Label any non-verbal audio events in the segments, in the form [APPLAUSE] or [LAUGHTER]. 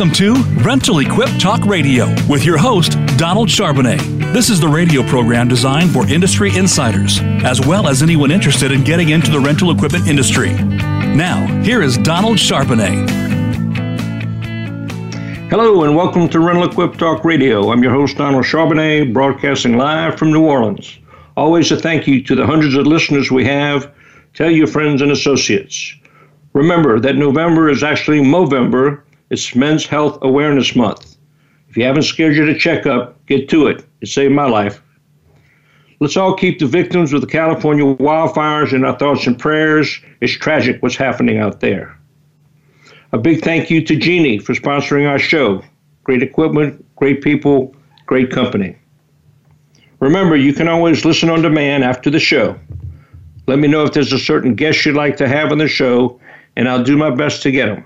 Welcome to Rental Equip Talk Radio with your host, Donald Charbonnet. This is the radio program designed for industry insiders, as well as anyone interested in getting into the rental equipment industry. Now, here is Donald Charbonnet. Hello, and welcome to Rental Equip Talk Radio. I'm your host, Donald Charbonnet, broadcasting live from New Orleans. Always a thank you to the hundreds of listeners we have. Tell your friends and associates. Remember that November is actually Movember it's Men's Health Awareness Month. If you haven't scheduled a checkup, get to it. It saved my life. Let's all keep the victims of the California wildfires in our thoughts and prayers. It's tragic what's happening out there. A big thank you to Genie for sponsoring our show. Great equipment, great people, great company. Remember, you can always listen on demand after the show. Let me know if there's a certain guest you'd like to have on the show, and I'll do my best to get them.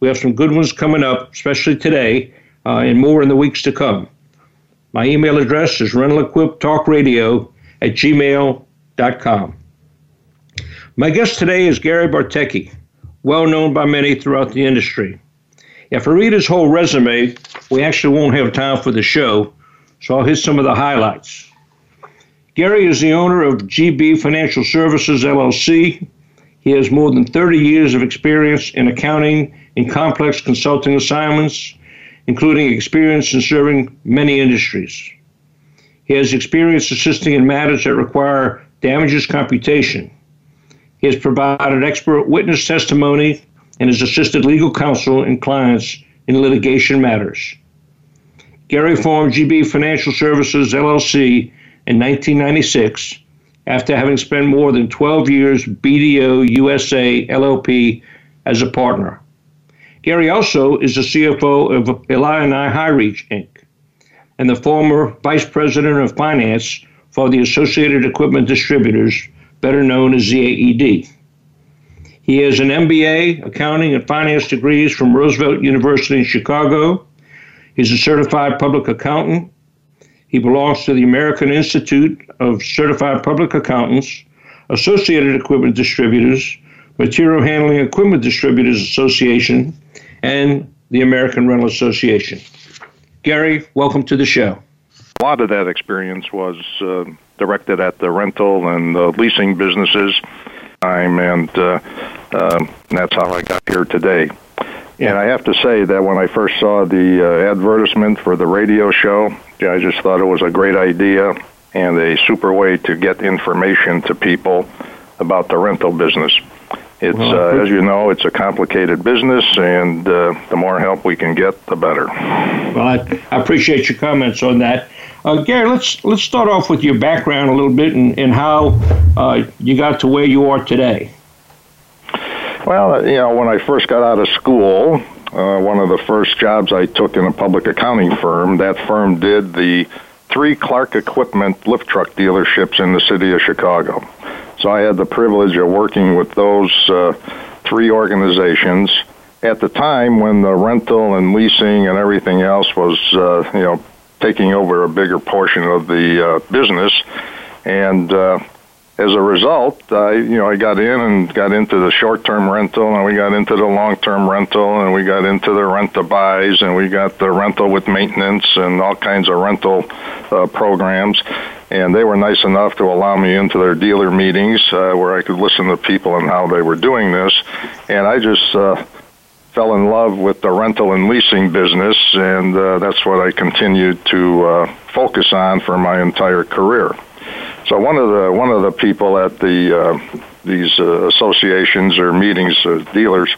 We have some good ones coming up, especially today, uh, and more in the weeks to come. My email address is rentalequiptalkradio at gmail.com. My guest today is Gary Bartecki, well known by many throughout the industry. If I read his whole resume, we actually won't have time for the show, so I'll hit some of the highlights. Gary is the owner of GB Financial Services LLC. He has more than 30 years of experience in accounting in complex consulting assignments, including experience in serving many industries. He has experience assisting in matters that require damages computation. He has provided expert witness testimony and has assisted legal counsel and clients in litigation matters. Gary formed GB Financial Services LLC in 1996 after having spent more than 12 years BDO USA LLP as a partner. Gary also is the CFO of Illini Hi-Reach Inc. and the former Vice President of Finance for the Associated Equipment Distributors, better known as the AED. He has an MBA, accounting and finance degrees from Roosevelt University in Chicago. He's a certified public accountant. He belongs to the American Institute of Certified Public Accountants, Associated Equipment Distributors, Material Handling Equipment Distributors Association, and the American Rental Association. Gary, welcome to the show. A lot of that experience was uh, directed at the rental and the leasing businesses. And uh, uh, that's how I got here today. And I have to say that when I first saw the uh, advertisement for the radio show, I just thought it was a great idea and a super way to get information to people about the rental business. It's well, uh, as you know, it's a complicated business, and uh, the more help we can get, the better. Well, I, I appreciate your comments on that. Uh, Gary, let's let's start off with your background a little bit and, and how uh, you got to where you are today. Well, you know, when I first got out of school, uh, one of the first jobs I took in a public accounting firm, that firm did the three Clark Equipment lift truck dealerships in the city of Chicago. So I had the privilege of working with those uh, three organizations at the time when the rental and leasing and everything else was, uh, you know, taking over a bigger portion of the uh, business. And uh, as a result, I you know I got in and got into the short-term rental, and we got into the long-term rental, and we got into the rent to buys, and we got the rental with maintenance and all kinds of rental uh, programs. And they were nice enough to allow me into their dealer meetings uh, where I could listen to people and how they were doing this, and I just. Uh, fell in love with the rental and leasing business, and uh, that's what I continued to uh, focus on for my entire career. So one of the one of the people at the uh, these uh, associations or meetings, uh, dealers,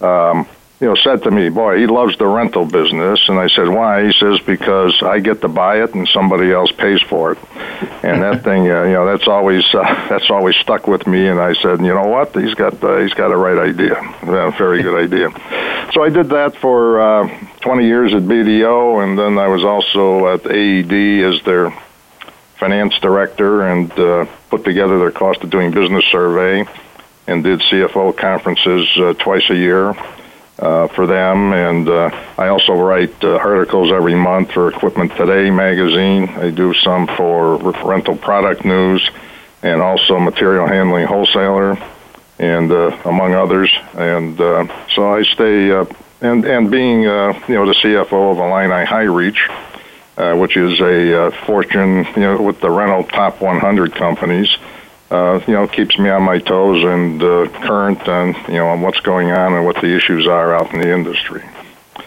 um, you know, said to me, "Boy, he loves the rental business." And I said, "Why?" He says, "Because I get to buy it and somebody else pays for it." And that [LAUGHS] thing, uh, you know, that's always uh, that's always stuck with me. And I said, "You know what? He's got uh, he's got a right idea, a very good idea." So I did that for uh, 20 years at BDO, and then I was also at AED as their finance director and uh, put together their cost of doing business survey and did CFO conferences uh, twice a year uh, for them. And uh, I also write uh, articles every month for Equipment Today magazine. I do some for rental product news and also material handling wholesaler and uh, among others. And uh, so I stay uh, and and being uh, you know the CFO of Illini Hi-Reach, uh, which is a uh, fortune you know with the rental top 100 companies, uh, you know keeps me on my toes and uh, current on you know on what's going on and what the issues are out in the industry.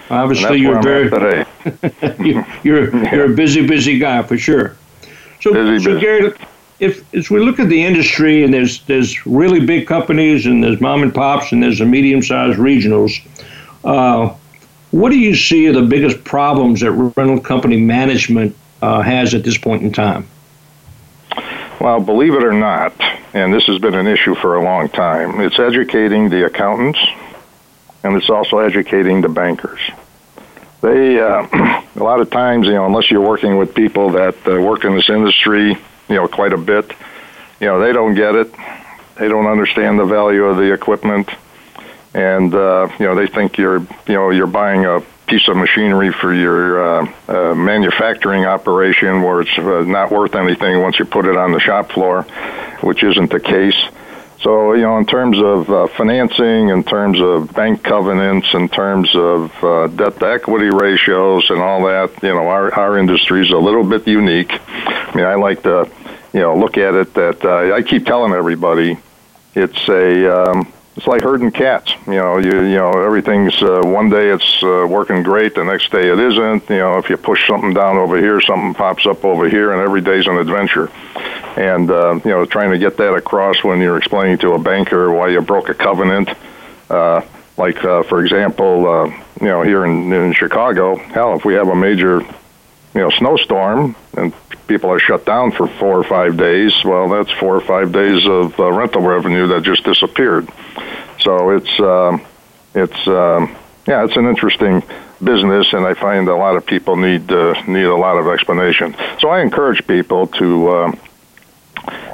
Obviously, you're very [LAUGHS] you, you're you're a busy busy guy for sure. So, busy, so busy. Gary, if as we look at the industry and there's there's really big companies and there's mom and pops and there's the medium sized regionals, uh, what do you see are the biggest problems that rental company management uh, has at this point in time? Well, believe it or not, and this has been an issue for a long time, it's educating the accountants and it's also educating the bankers. They, uh, [CLEARS THROAT] a lot of times, you know, unless you're working with people that uh, work in this industry, you know, quite a bit, you know, they don't get it. They don't understand the value of the equipment, and uh, you know, they think you're, you know, you're buying a piece of machinery for your uh, uh, manufacturing operation where it's uh, not worth anything once you put it on the shop floor, which isn't the case. So, you know, in terms of uh, financing, in terms of bank covenants, in terms of uh, debt to equity ratios and all that, you know, our, our industry is a little bit unique. I mean, I like to, you know, look at it that uh, I keep telling everybody it's a, um, it's like herding cats. You know, you you know everything's uh, one day it's uh, working great, the next day it isn't. You know, if you push something down over here, something pops up over here, and every day's an adventure. And uh, you know, trying to get that across when you're explaining to a banker why you broke a covenant. Uh, like uh, for example, uh, you know, here in, in Chicago, hell, if we have a major you know snowstorm and people are shut down for four or five days, well, that's four or five days of uh, rental revenue that just disappeared. So it's uh, it's um, yeah, it's an interesting business, and I find a lot of people need uh, need a lot of explanation. So I encourage people to. Uh,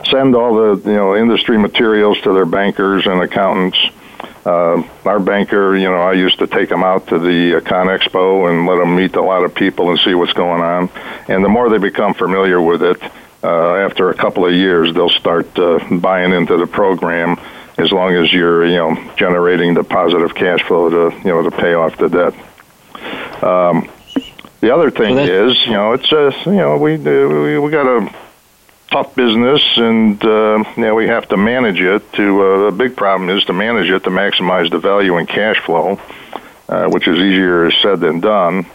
send all the you know industry materials to their bankers and accountants uh, our banker, you know, I used to take them out to the uh, Con Expo and let them meet a lot of people and see what's going on. And the more they become familiar with it, uh, after a couple of years, they'll start uh, buying into the program. As long as you're, you know, generating the positive cash flow to, you know, to pay off the debt. Um, the other thing is, you know, it's just, you know, we we we got to tough business, and uh, you we have to manage it. To uh, the big problem is to manage it to maximize the value and cash flow, uh, which is easier said than done.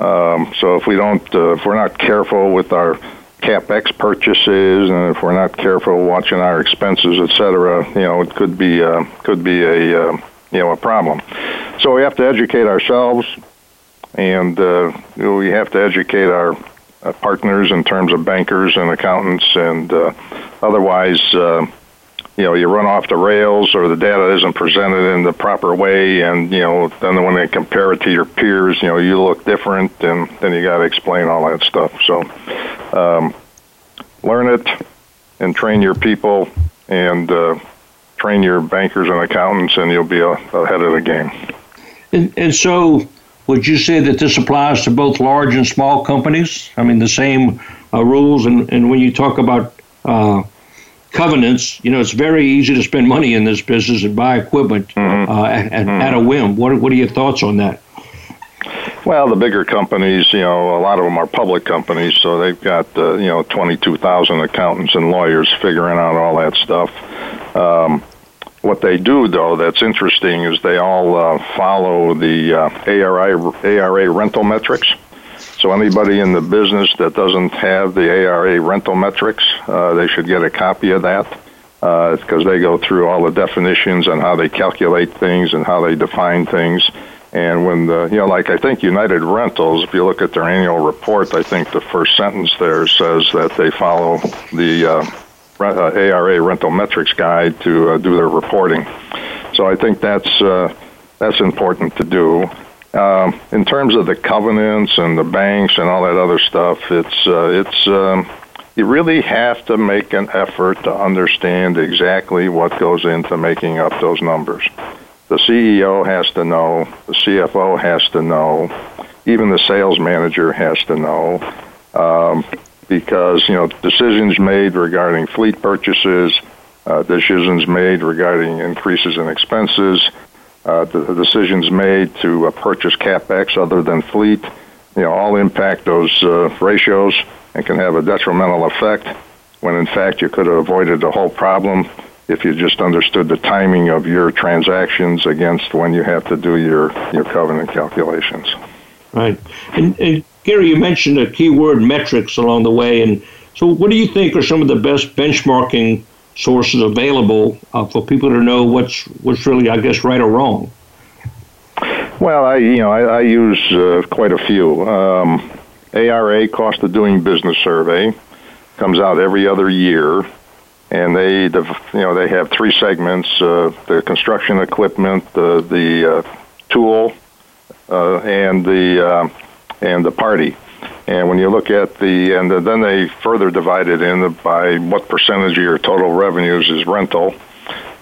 Um, so if we don't, uh, if we're not careful with our capex purchases, and if we're not careful watching our expenses, et cetera, you know, it could be uh, could be a uh, you know a problem. So we have to educate ourselves, and uh, we have to educate our uh, partners in terms of bankers and accountants, and uh, otherwise, uh, you know, you run off the rails or the data isn't presented in the proper way, and you know, then when they compare it to your peers, you know, you look different, and then you got to explain all that stuff. So, um, learn it and train your people and uh, train your bankers and accountants, and you'll be ahead of the game. And, and so would you say that this applies to both large and small companies? I mean, the same uh, rules. And, and when you talk about uh, covenants, you know, it's very easy to spend money in this business and buy equipment mm-hmm. uh, at, mm-hmm. at, a whim. What, what are your thoughts on that? Well, the bigger companies, you know, a lot of them are public companies, so they've got, uh, you know, 22,000 accountants and lawyers figuring out all that stuff. Um, what they do, though, that's interesting is they all uh, follow the uh, ARA, ARA rental metrics. So anybody in the business that doesn't have the ARA rental metrics, uh, they should get a copy of that because uh, they go through all the definitions and how they calculate things and how they define things. And when the, you know, like I think United Rentals, if you look at their annual report, I think the first sentence there says that they follow the uh, ARA rental metrics guide to uh, do their reporting. So I think that's uh, that's important to do. Um, in terms of the covenants and the banks and all that other stuff, it's uh, it's um, you really have to make an effort to understand exactly what goes into making up those numbers. The CEO has to know, the CFO has to know, even the sales manager has to know. Um, because you know decisions made regarding fleet purchases, uh, decisions made regarding increases in expenses, uh, the, decisions made to uh, purchase capex other than fleet, you know, all impact those uh, ratios and can have a detrimental effect. When in fact you could have avoided the whole problem if you just understood the timing of your transactions against when you have to do your your covenant calculations. Right, and, and Gary, you mentioned a key word, metrics along the way, and so what do you think are some of the best benchmarking sources available uh, for people to know what's what's really, I guess, right or wrong? Well, I you know I, I use uh, quite a few. Um, ARA Cost of Doing Business Survey comes out every other year, and they you know they have three segments: uh, the construction equipment, the the uh, tool, uh, and the uh, and the party. And when you look at the, and then they further divide it in by what percentage of your total revenues is rental.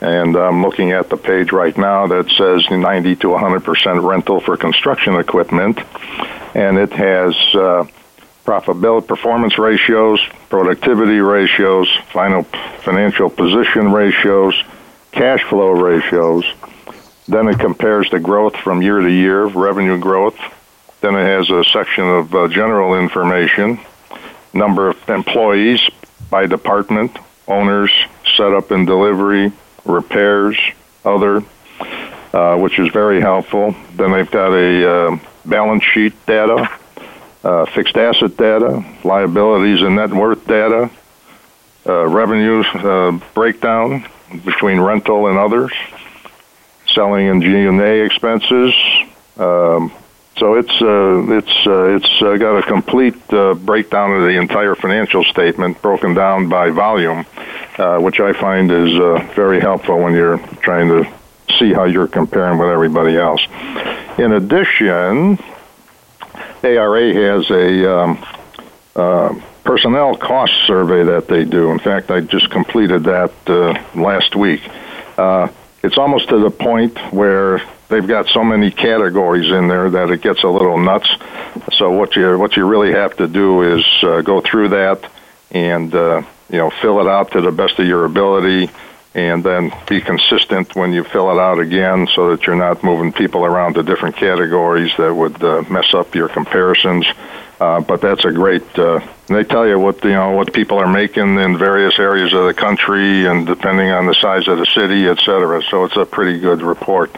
And I'm looking at the page right now that says 90 to 100% rental for construction equipment. And it has uh, profitability, performance ratios, productivity ratios, final financial position ratios, cash flow ratios. Then it compares the growth from year to year, revenue growth, then it has a section of uh, general information, number of employees by department, owners, setup and delivery, repairs, other, uh, which is very helpful. Then they've got a uh, balance sheet data, uh, fixed asset data, liabilities and net worth data, uh, revenues uh, breakdown between rental and others, selling and G&A expenses, um, so it's uh, it's uh, it's uh, got a complete uh, breakdown of the entire financial statement, broken down by volume, uh, which I find is uh, very helpful when you're trying to see how you're comparing with everybody else. In addition, ARA has a um, uh, personnel cost survey that they do. In fact, I just completed that uh, last week. Uh, it's almost to the point where they've got so many categories in there that it gets a little nuts. So what you what you really have to do is uh, go through that and uh, you know fill it out to the best of your ability, and then be consistent when you fill it out again, so that you're not moving people around to different categories that would uh, mess up your comparisons. Uh, but that's a great. Uh, they tell you what you know what people are making in various areas of the country, and depending on the size of the city, et cetera. So it's a pretty good report.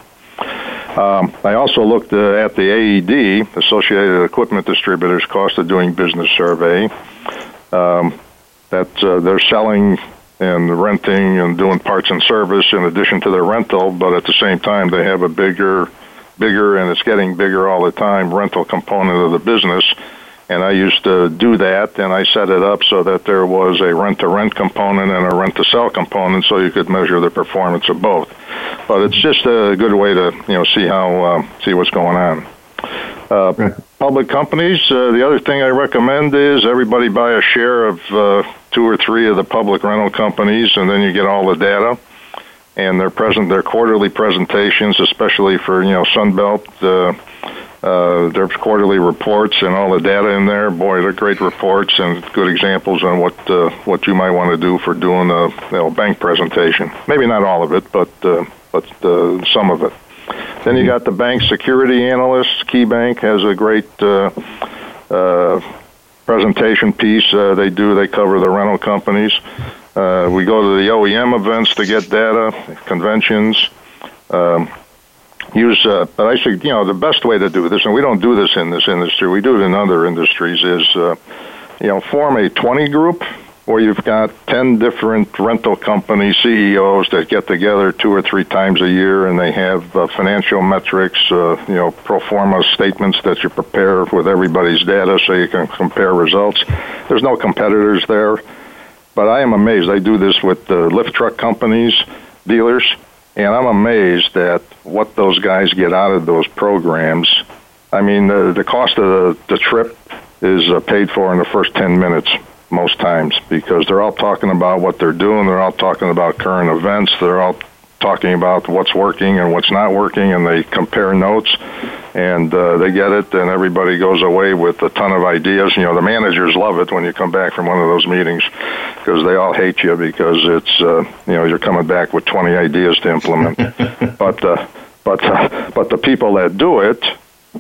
Um, I also looked uh, at the AED, Associated Equipment Distributors Cost of Doing Business Survey. Um, that uh, they're selling and renting and doing parts and service in addition to their rental, but at the same time they have a bigger, bigger, and it's getting bigger all the time rental component of the business and I used to do that, and I set it up so that there was a rent to rent component and a rent to sell component, so you could measure the performance of both. But it's just a good way to you know see how uh, see what's going on. Uh, public companies. Uh, the other thing I recommend is everybody buy a share of uh, two or three of the public rental companies, and then you get all the data and their present their quarterly presentations, especially for you know Sunbelt. Uh, uh, there's quarterly reports and all the data in there. Boy, they're great reports and good examples on what uh, what you might want to do for doing a you know, bank presentation. Maybe not all of it, but uh, but uh, some of it. Then you got the bank security analysts. KeyBank has a great uh, uh, presentation piece. Uh, they do. They cover the rental companies. Uh, we go to the OEM events to get data, conventions. Um, use uh, but i think you know the best way to do this and we don't do this in this industry we do it in other industries is uh, you know form a 20 group where you've got 10 different rental company CEOs that get together two or three times a year and they have uh, financial metrics, uh, you know, pro forma statements that you prepare with everybody's data so you can compare results. There's no competitors there, but I am amazed. I do this with the lift truck companies, dealers and I'm amazed at what those guys get out of those programs. I mean, the, the cost of the, the trip is uh, paid for in the first 10 minutes most times because they're all talking about what they're doing. They're all talking about current events. They're all talking about what's working and what's not working, and they compare notes, and uh, they get it, and everybody goes away with a ton of ideas. You know, the managers love it when you come back from one of those meetings because they all hate you because it's uh, you know you're coming back with 20 ideas to implement. [LAUGHS] but uh, but uh, but the people that do it,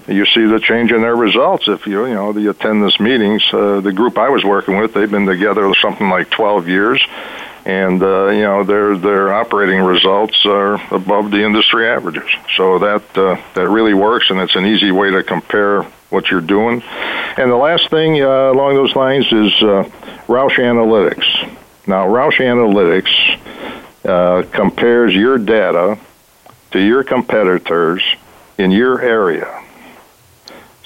you see the change in their results. If you you know you attend this meetings, uh, the group I was working with, they've been together something like 12 years, and uh, you know their their operating results are above the industry averages. So that uh, that really works, and it's an easy way to compare what you're doing. And the last thing uh, along those lines is uh, Rouse Analytics. Now, Rouse Analytics uh, compares your data to your competitors in your area.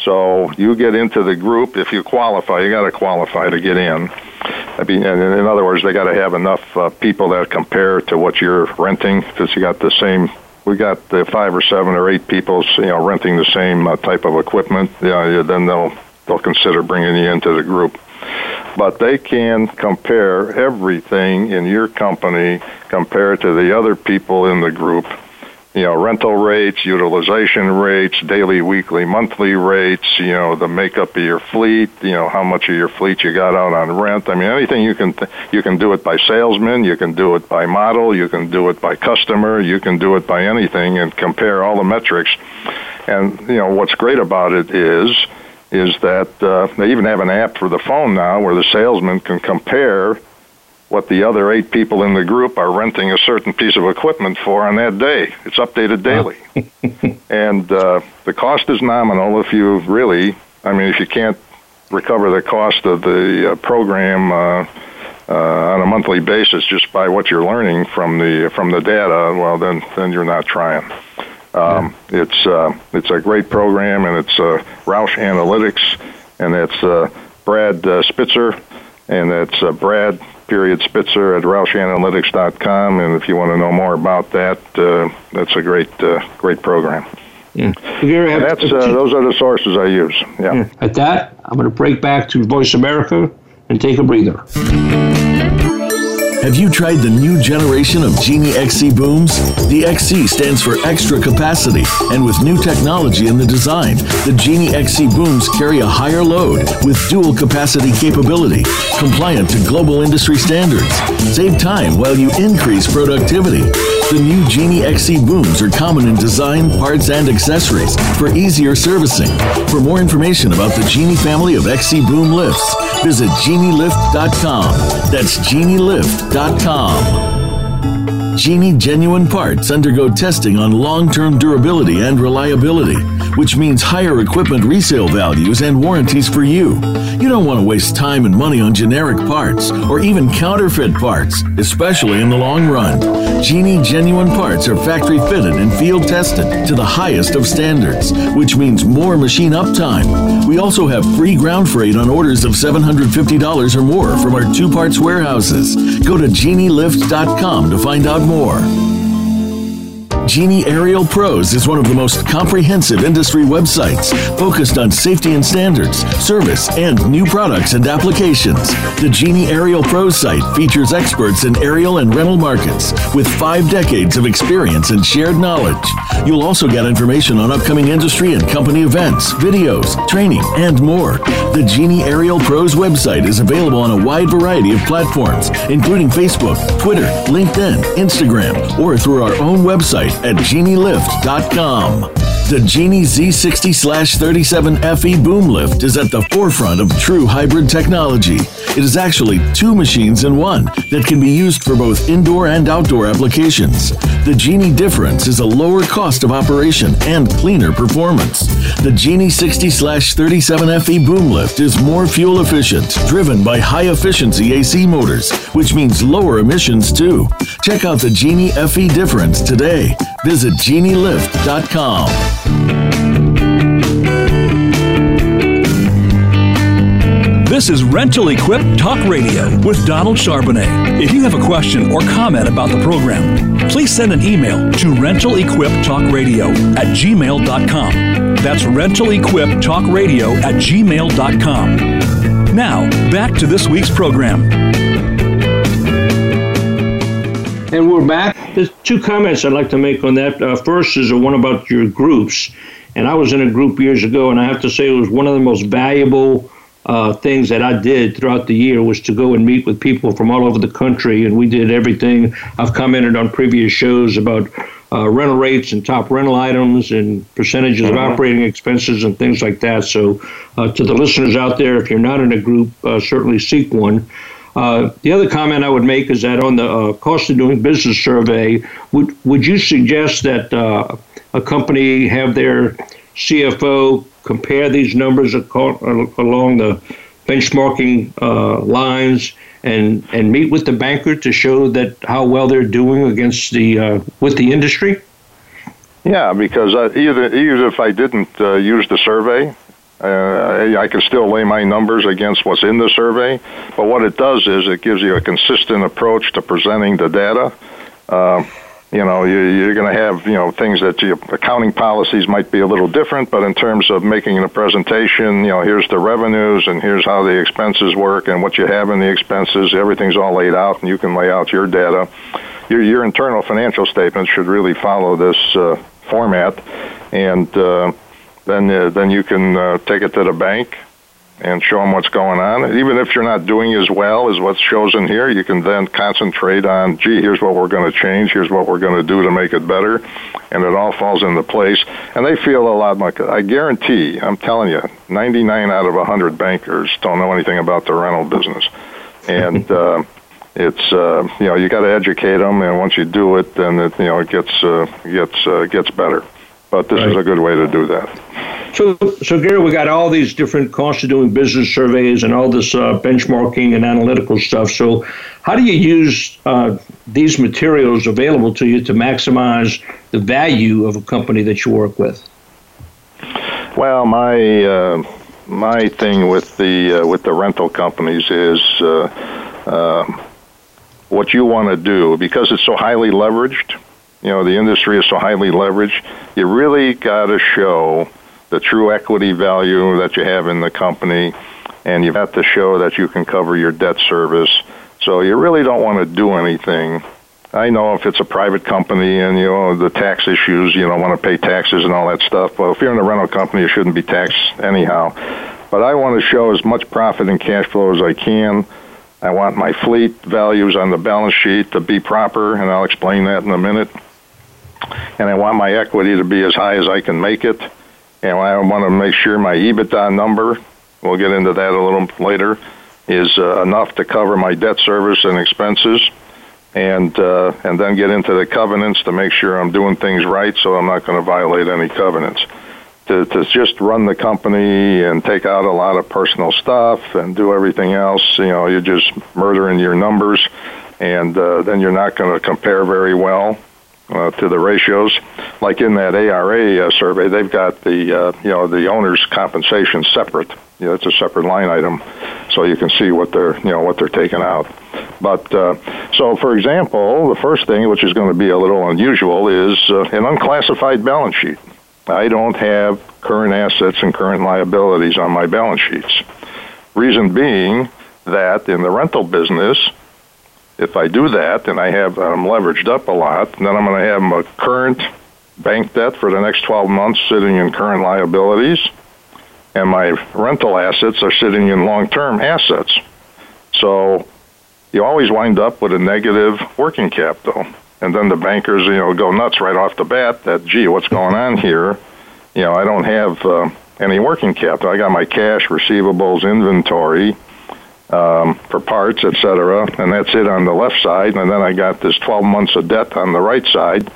So you get into the group if you qualify. You got to qualify to get in. I mean, in other words, they got to have enough uh, people that compare to what you're renting because you got the same. We got the five or seven or eight people, you know, renting the same uh, type of equipment. Yeah, then they'll they'll consider bringing you into the group. But they can compare everything in your company compared to the other people in the group you know, rental rates, utilization rates, daily, weekly, monthly rates, you know, the makeup of your fleet, you know, how much of your fleet you got out on rent. I mean, anything you can, th- you can do it by salesman, you can do it by model, you can do it by customer, you can do it by anything and compare all the metrics. And, you know, what's great about it is, is that uh, they even have an app for the phone now where the salesman can compare what the other eight people in the group are renting a certain piece of equipment for on that day. It's updated daily. [LAUGHS] and uh, the cost is nominal if you really, I mean, if you can't recover the cost of the uh, program uh, uh, on a monthly basis just by what you're learning from the from the data, well, then then you're not trying. Um, yeah. It's uh, it's a great program, and it's uh, Rouse Analytics, and it's uh, Brad uh, Spitzer, and it's uh, Brad period Spitzer at RouseAnalytics.com, and if you want to know more about that, uh, that's a great uh, great program. Yeah. that's uh, those are the sources I use. Yeah. yeah. At that, I'm going to break back to Voice America and take a breather. Have you tried the new generation of Genie XC booms? The XC stands for extra capacity, and with new technology in the design, the Genie XC booms carry a higher load with dual capacity capability, compliant to global industry standards. Save time while you increase productivity. The new Genie XC booms are common in design, parts, and accessories for easier servicing. For more information about the Genie family of XC boom lifts, visit genielift.com. That's genielift.com. Genie genuine parts undergo testing on long term durability and reliability, which means higher equipment resale values and warranties for you. You don't want to waste time and money on generic parts or even counterfeit parts, especially in the long run. Genie genuine parts are factory fitted and field tested to the highest of standards, which means more machine uptime. We also have free ground freight on orders of $750 or more from our two parts warehouses. Go to genielift.com to find out more. Genie Aerial Pros is one of the most comprehensive industry websites focused on safety and standards, service, and new products and applications. The Genie Aerial Pros site features experts in aerial and rental markets with five decades of experience and shared knowledge. You'll also get information on upcoming industry and company events, videos, training, and more. The Genie Aerial Pros website is available on a wide variety of platforms, including Facebook, Twitter, LinkedIn, Instagram, or through our own website at genielift.com. The Genie Z60 37 FE boom lift is at the forefront of true hybrid technology. It is actually two machines in one that can be used for both indoor and outdoor applications. The Genie difference is a lower cost of operation and cleaner performance. The Genie 60 37 FE boom lift is more fuel efficient, driven by high efficiency AC motors, which means lower emissions too. Check out the Genie FE difference today. Visit genielift.com. This is Rental Equip Talk Radio with Donald Charbonnet. If you have a question or comment about the program, please send an email to rentalequiptalkradio at gmail.com. That's rentalequiptalkradio at gmail.com. Now, back to this week's program. And we're back. There's two comments I'd like to make on that. Uh, first is one about your groups. And I was in a group years ago, and I have to say it was one of the most valuable uh, things that I did throughout the year was to go and meet with people from all over the country, and we did everything. I've commented on previous shows about uh, rental rates and top rental items and percentages of operating expenses and things like that. So, uh, to the listeners out there, if you're not in a group, uh, certainly seek one. Uh, the other comment I would make is that on the uh, cost of doing business survey, would would you suggest that uh, a company have their CFO compare these numbers along the benchmarking lines and and meet with the banker to show that how well they're doing against the uh, with the industry? Yeah, because uh, either even if I didn't uh, use the survey, uh, I can still lay my numbers against what's in the survey. But what it does is it gives you a consistent approach to presenting the data. Uh, you know, you, are going to have, you know, things that your accounting policies might be a little different, but in terms of making a presentation, you know, here's the revenues and here's how the expenses work and what you have in the expenses, everything's all laid out and you can lay out your data. Your, your internal financial statements should really follow this uh, format and uh, then, uh, then you can uh, take it to the bank and show them what's going on. Even if you're not doing as well as what's chosen here, you can then concentrate on, gee, here's what we're going to change, here's what we're going to do to make it better, and it all falls into place. And they feel a lot like I guarantee, I'm telling you, 99 out of 100 bankers don't know anything about the rental business, and. [LAUGHS] uh, it's uh, you know you got to educate them, and once you do it, then it you know it gets uh, gets uh, gets better. But this right. is a good way to do that. So, so Gary, we got all these different costs of doing business surveys and all this uh, benchmarking and analytical stuff. So, how do you use uh, these materials available to you to maximize the value of a company that you work with? Well, my uh, my thing with the uh, with the rental companies is uh, uh, what you want to do because it's so highly leveraged you know the industry is so highly leveraged. You really got to show the true equity value that you have in the company, and you've got to show that you can cover your debt service. So you really don't want to do anything. I know if it's a private company and you know the tax issues, you don't want to pay taxes and all that stuff. But if you're in a rental company, you shouldn't be taxed anyhow. But I want to show as much profit and cash flow as I can. I want my fleet values on the balance sheet to be proper, and I'll explain that in a minute and I want my equity to be as high as I can make it. And I want to make sure my EBITDA number, we'll get into that a little later, is uh, enough to cover my debt service and expenses. And uh, and then get into the covenants to make sure I'm doing things right, so I'm not going to violate any covenants. To, to just run the company and take out a lot of personal stuff and do everything else, you know, you're just murdering your numbers, and uh, then you're not going to compare very well uh, to the ratios. Like in that ARA uh, survey, they've got the uh, you know the owner's compensation separate. You know, it's a separate line item, so you can see what they're you know what they're taking out. But uh, so, for example, the first thing, which is going to be a little unusual, is uh, an unclassified balance sheet. I don't have current assets and current liabilities on my balance sheets. Reason being that in the rental business, if I do that and I have I'm leveraged up a lot, then I'm going to have a current bank debt for the next 12 months sitting in current liabilities, and my rental assets are sitting in long-term assets. So you always wind up with a negative working capital. And then the bankers, you know, go nuts right off the bat that, gee, what's going on here? You know, I don't have uh, any working capital. I got my cash, receivables, inventory, um, for parts, etc. And that's it on the left side. And then I got this 12 months of debt on the right side,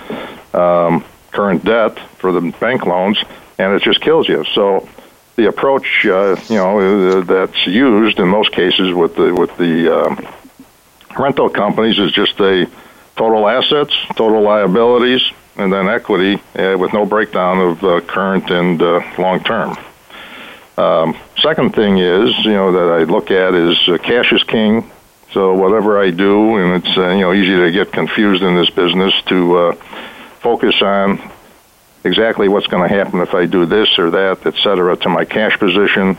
um, current debt for the bank loans, and it just kills you. So the approach, uh, you know, uh, that's used in most cases with the with the uh, rental companies is just a total assets, total liabilities, and then equity uh, with no breakdown of uh, current and uh, long term. Um, second thing is, you know, that I look at is uh, cash is king. So whatever I do, and it's uh, you know easy to get confused in this business to uh, focus on exactly what's going to happen if I do this or that, et cetera, to my cash position,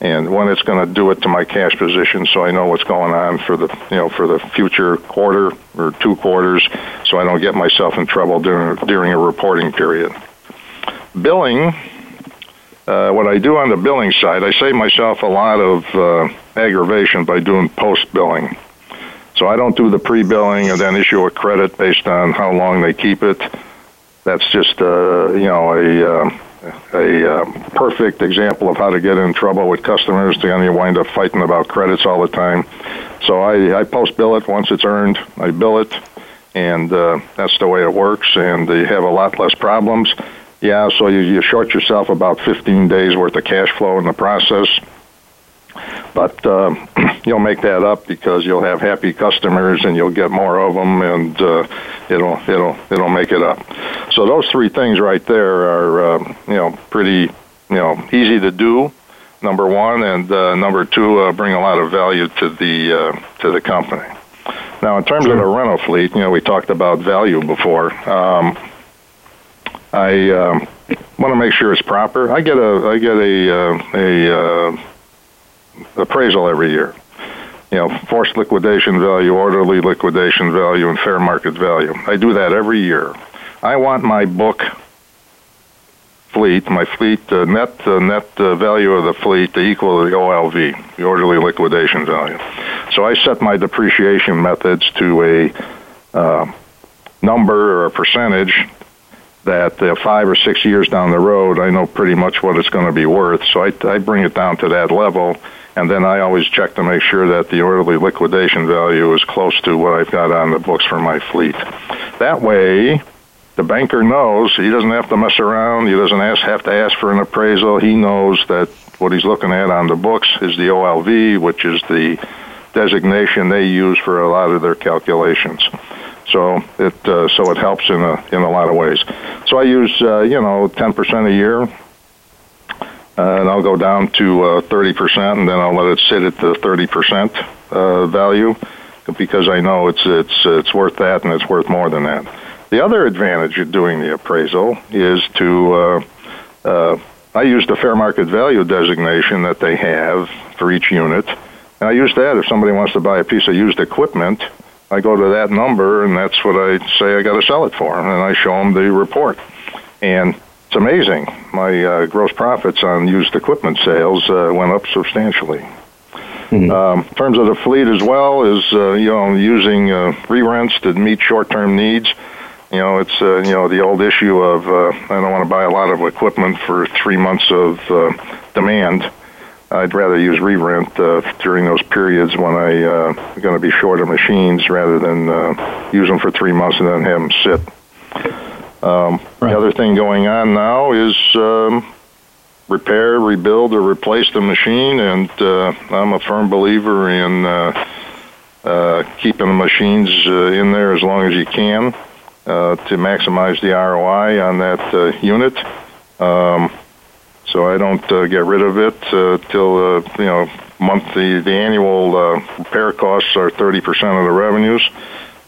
and when it's going to do it to my cash position, so I know what's going on for the you know for the future quarter or two quarters, so I don't get myself in trouble during during a reporting period. Billing uh, what I do on the billing side, I save myself a lot of uh, aggravation by doing post billing. So I don't do the pre billing and then issue a credit based on how long they keep it. that's just uh, you know a uh, a uh, perfect example of how to get in trouble with customers. Then you wind up fighting about credits all the time. So I, I post bill it once it's earned. I bill it, and uh, that's the way it works. And you have a lot less problems. Yeah, so you, you short yourself about 15 days worth of cash flow in the process. But uh, [CLEARS THROAT] you'll make that up because you'll have happy customers and you'll get more of them, and uh, it'll it'll it'll make it up. So those three things right there are uh, you know pretty you know easy to do. Number one, and uh, number two, uh, bring a lot of value to the uh, to the company. Now, in terms sure. of the rental fleet, you know, we talked about value before. Um, I um, want to make sure it's proper. I get a I get a uh, a uh, appraisal every year. You know, forced liquidation value, orderly liquidation value, and fair market value. I do that every year. I want my book fleet, my fleet uh, net uh, net uh, value of the fleet to equal the OLV, the orderly liquidation value. So I set my depreciation methods to a uh, number or a percentage that uh, five or six years down the road, I know pretty much what it's going to be worth. So I, I bring it down to that level and then I always check to make sure that the orderly liquidation value is close to what I've got on the books for my fleet. That way, the banker knows he doesn't have to mess around. He doesn't ask, have to ask for an appraisal. He knows that what he's looking at on the books is the OLV, which is the designation they use for a lot of their calculations. So it uh, so it helps in a in a lot of ways. So I use uh, you know 10% a year uh, and I'll go down to uh, 30%, and then I'll let it sit at the 30% uh, value because I know it's it's it's worth that, and it's worth more than that. The other advantage of doing the appraisal is to uh, I use the fair market value designation that they have for each unit, and I use that if somebody wants to buy a piece of used equipment. I go to that number, and that's what I say I got to sell it for, and I show them the report. And it's amazing. My uh, gross profits on used equipment sales uh, went up substantially. Mm-hmm. Um, in terms of the fleet as well, is uh, you know using uh, re-rents to meet short-term needs. You know, it's uh, you know the old issue of uh, I don't want to buy a lot of equipment for three months of uh, demand. I'd rather use re-rent uh, during those periods when I uh, going to be short of machines rather than uh, use them for three months and then have them sit. Um, right. The other thing going on now is um, repair, rebuild, or replace the machine, and uh, I'm a firm believer in uh, uh, keeping the machines uh, in there as long as you can uh, to maximize the ROI on that uh, unit. Um, so I don't uh, get rid of it uh, till uh, you know monthly. The annual uh, repair costs are 30% of the revenues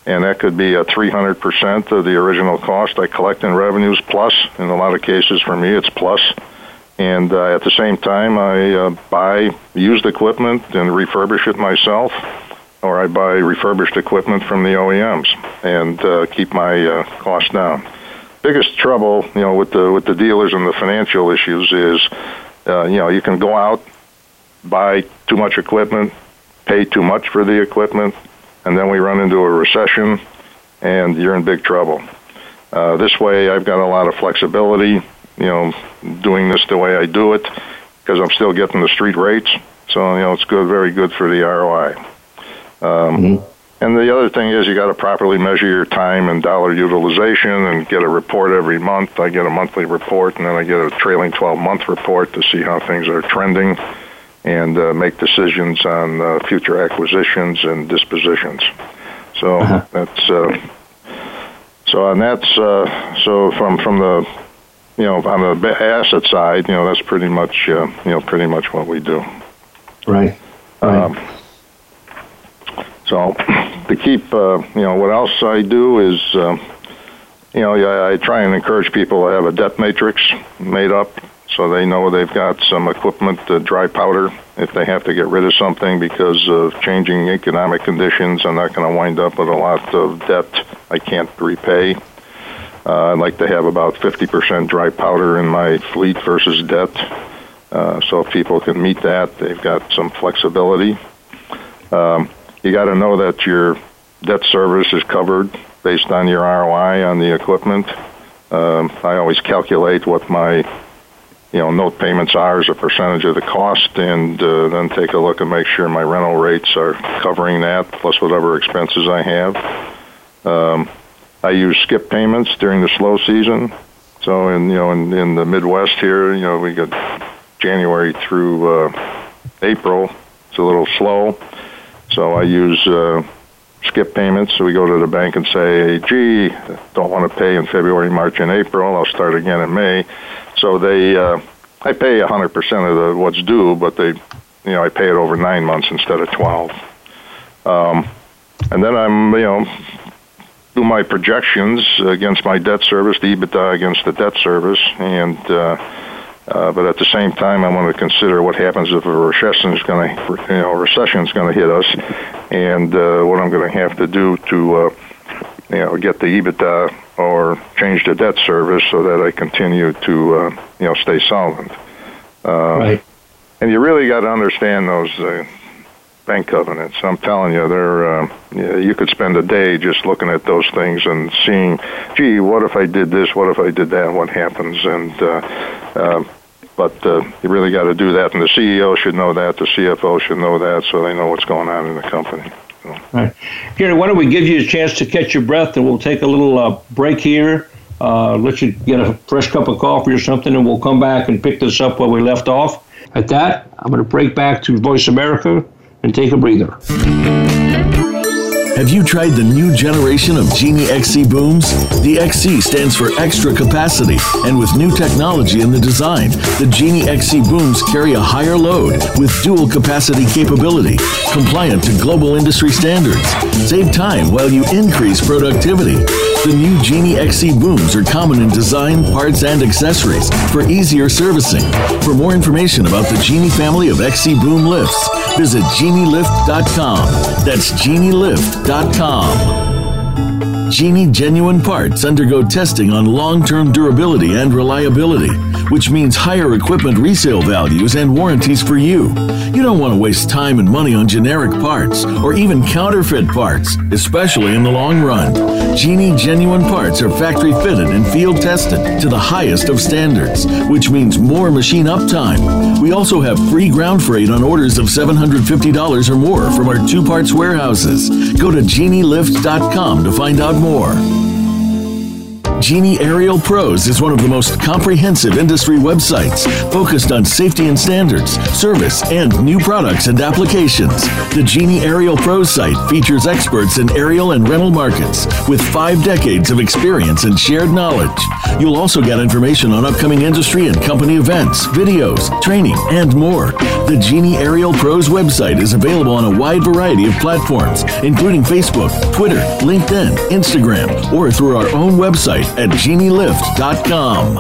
and that could be a 300% of the original cost I collect in revenues plus. In a lot of cases, for me, it's plus. And uh, at the same time, I uh, buy used equipment and refurbish it myself, or I buy refurbished equipment from the OEMs and uh, keep my uh, costs down. Biggest trouble, you know, with the with the dealers and the financial issues is, uh, you know, you can go out, buy too much equipment, pay too much for the equipment, and then we run into a recession, and you're in big trouble. Uh, this way, I've got a lot of flexibility, you know, doing this the way I do it, because I'm still getting the street rates. So, you know, it's good, very good for the ROI. Um, mm-hmm. And the other thing is you got to properly measure your time and dollar utilization and get a report every month. I get a monthly report and then I get a trailing 12 month report to see how things are trending and uh, make decisions on uh, future acquisitions and dispositions. So uh-huh. that's uh, so, and that's uh, so from from the you know on the asset side, you know that's pretty much uh, you know pretty much what we do. Right. right. Um, so to keep uh, you know what else I do is. Uh, you know, I, I try and encourage people to have a debt matrix made up so they know they've got some equipment, uh, dry powder, if they have to get rid of something because of changing economic conditions. I'm not going to wind up with a lot of debt I can't repay. Uh, I'd like to have about 50% dry powder in my fleet versus debt. Uh, so if people can meet that, they've got some flexibility. Um, you got to know that your debt service is covered based on your ROI on the equipment Um, I always calculate what my you know note payments are as a percentage of the cost, and uh, then take a look and make sure my rental rates are covering that plus whatever expenses I have. Um, I use skip payments during the slow season. So in you know in, in the Midwest here, you know we get January through uh, April. It's a little slow, so I use uh, skip payments. So we go to the bank and say, "Gee, don't want to pay in February, March, and April. I'll start again in May." So they, uh, I pay 100% of the what's due, but they, you know, I pay it over nine months instead of 12. Um, and then I'm, you know, do my projections against my debt service, the EBITDA against the debt service, and uh, uh, but at the same time, I want to consider what happens if a recession is going to, you know, recession is going to hit us, and uh, what I'm going to have to do to, uh, you know, get the EBITDA or change the debt service so that I continue to, uh, you know, stay solvent. Uh, right. And you really got to understand those uh, bank covenants. I'm telling you, they're uh, you could spend a day just looking at those things and seeing, gee, what if I did this? What if I did that? What happens? And uh, uh, but uh, you really got to do that, and the CEO should know that. The CFO should know that, so they know what's going on in the company. All right, Gary. Why don't we give you a chance to catch your breath, and we'll take a little uh, break here. Uh, let you get a fresh cup of coffee or something, and we'll come back and pick this up where we left off. At that, I'm going to break back to Voice America and take a breather. Have you tried the new generation of Genie XC booms? The XC stands for extra capacity, and with new technology in the design, the Genie XC booms carry a higher load with dual capacity capability, compliant to global industry standards. Save time while you increase productivity. The new Genie XC booms are common in design, parts, and accessories for easier servicing. For more information about the Genie family of XC boom lifts, visit genielift.com. That's genielift.com. Genie genuine parts undergo testing on long term durability and reliability, which means higher equipment resale values and warranties for you. You don't want to waste time and money on generic parts or even counterfeit parts, especially in the long run. Genie genuine parts are factory fitted and field tested to the highest of standards, which means more machine uptime. We also have free ground freight on orders of $750 or more from our two parts warehouses. Go to genielift.com to find out more. Genie Aerial Pros is one of the most comprehensive industry websites focused on safety and standards, service, and new products and applications. The Genie Aerial Pros site features experts in aerial and rental markets with five decades of experience and shared knowledge. You'll also get information on upcoming industry and company events, videos, training, and more. The Genie Aerial Pros website is available on a wide variety of platforms, including Facebook, Twitter, LinkedIn, Instagram, or through our own website at genielift.com.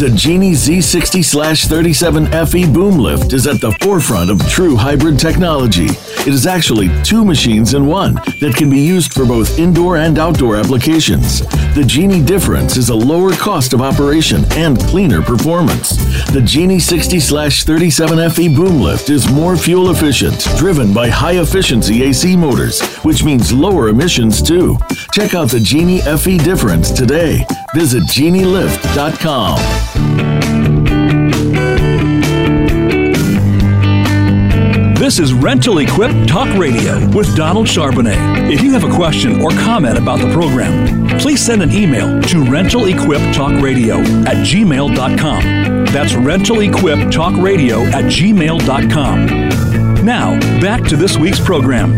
The Genie Z60 37 FE boom lift is at the forefront of true hybrid technology. It is actually two machines in one that can be used for both indoor and outdoor applications. The Genie difference is a lower cost of operation and cleaner performance. The Genie 60 37 FE boom lift is more fuel efficient, driven by high efficiency AC motors, which means lower emissions too. Check out the Genie FE difference today. Visit genielift.com. This is Rental Equip Talk Radio with Donald Charbonnet. If you have a question or comment about the program, please send an email to rentalequiptalkradio at gmail.com. That's rentalequiptalkradio at gmail.com. Now, back to this week's program.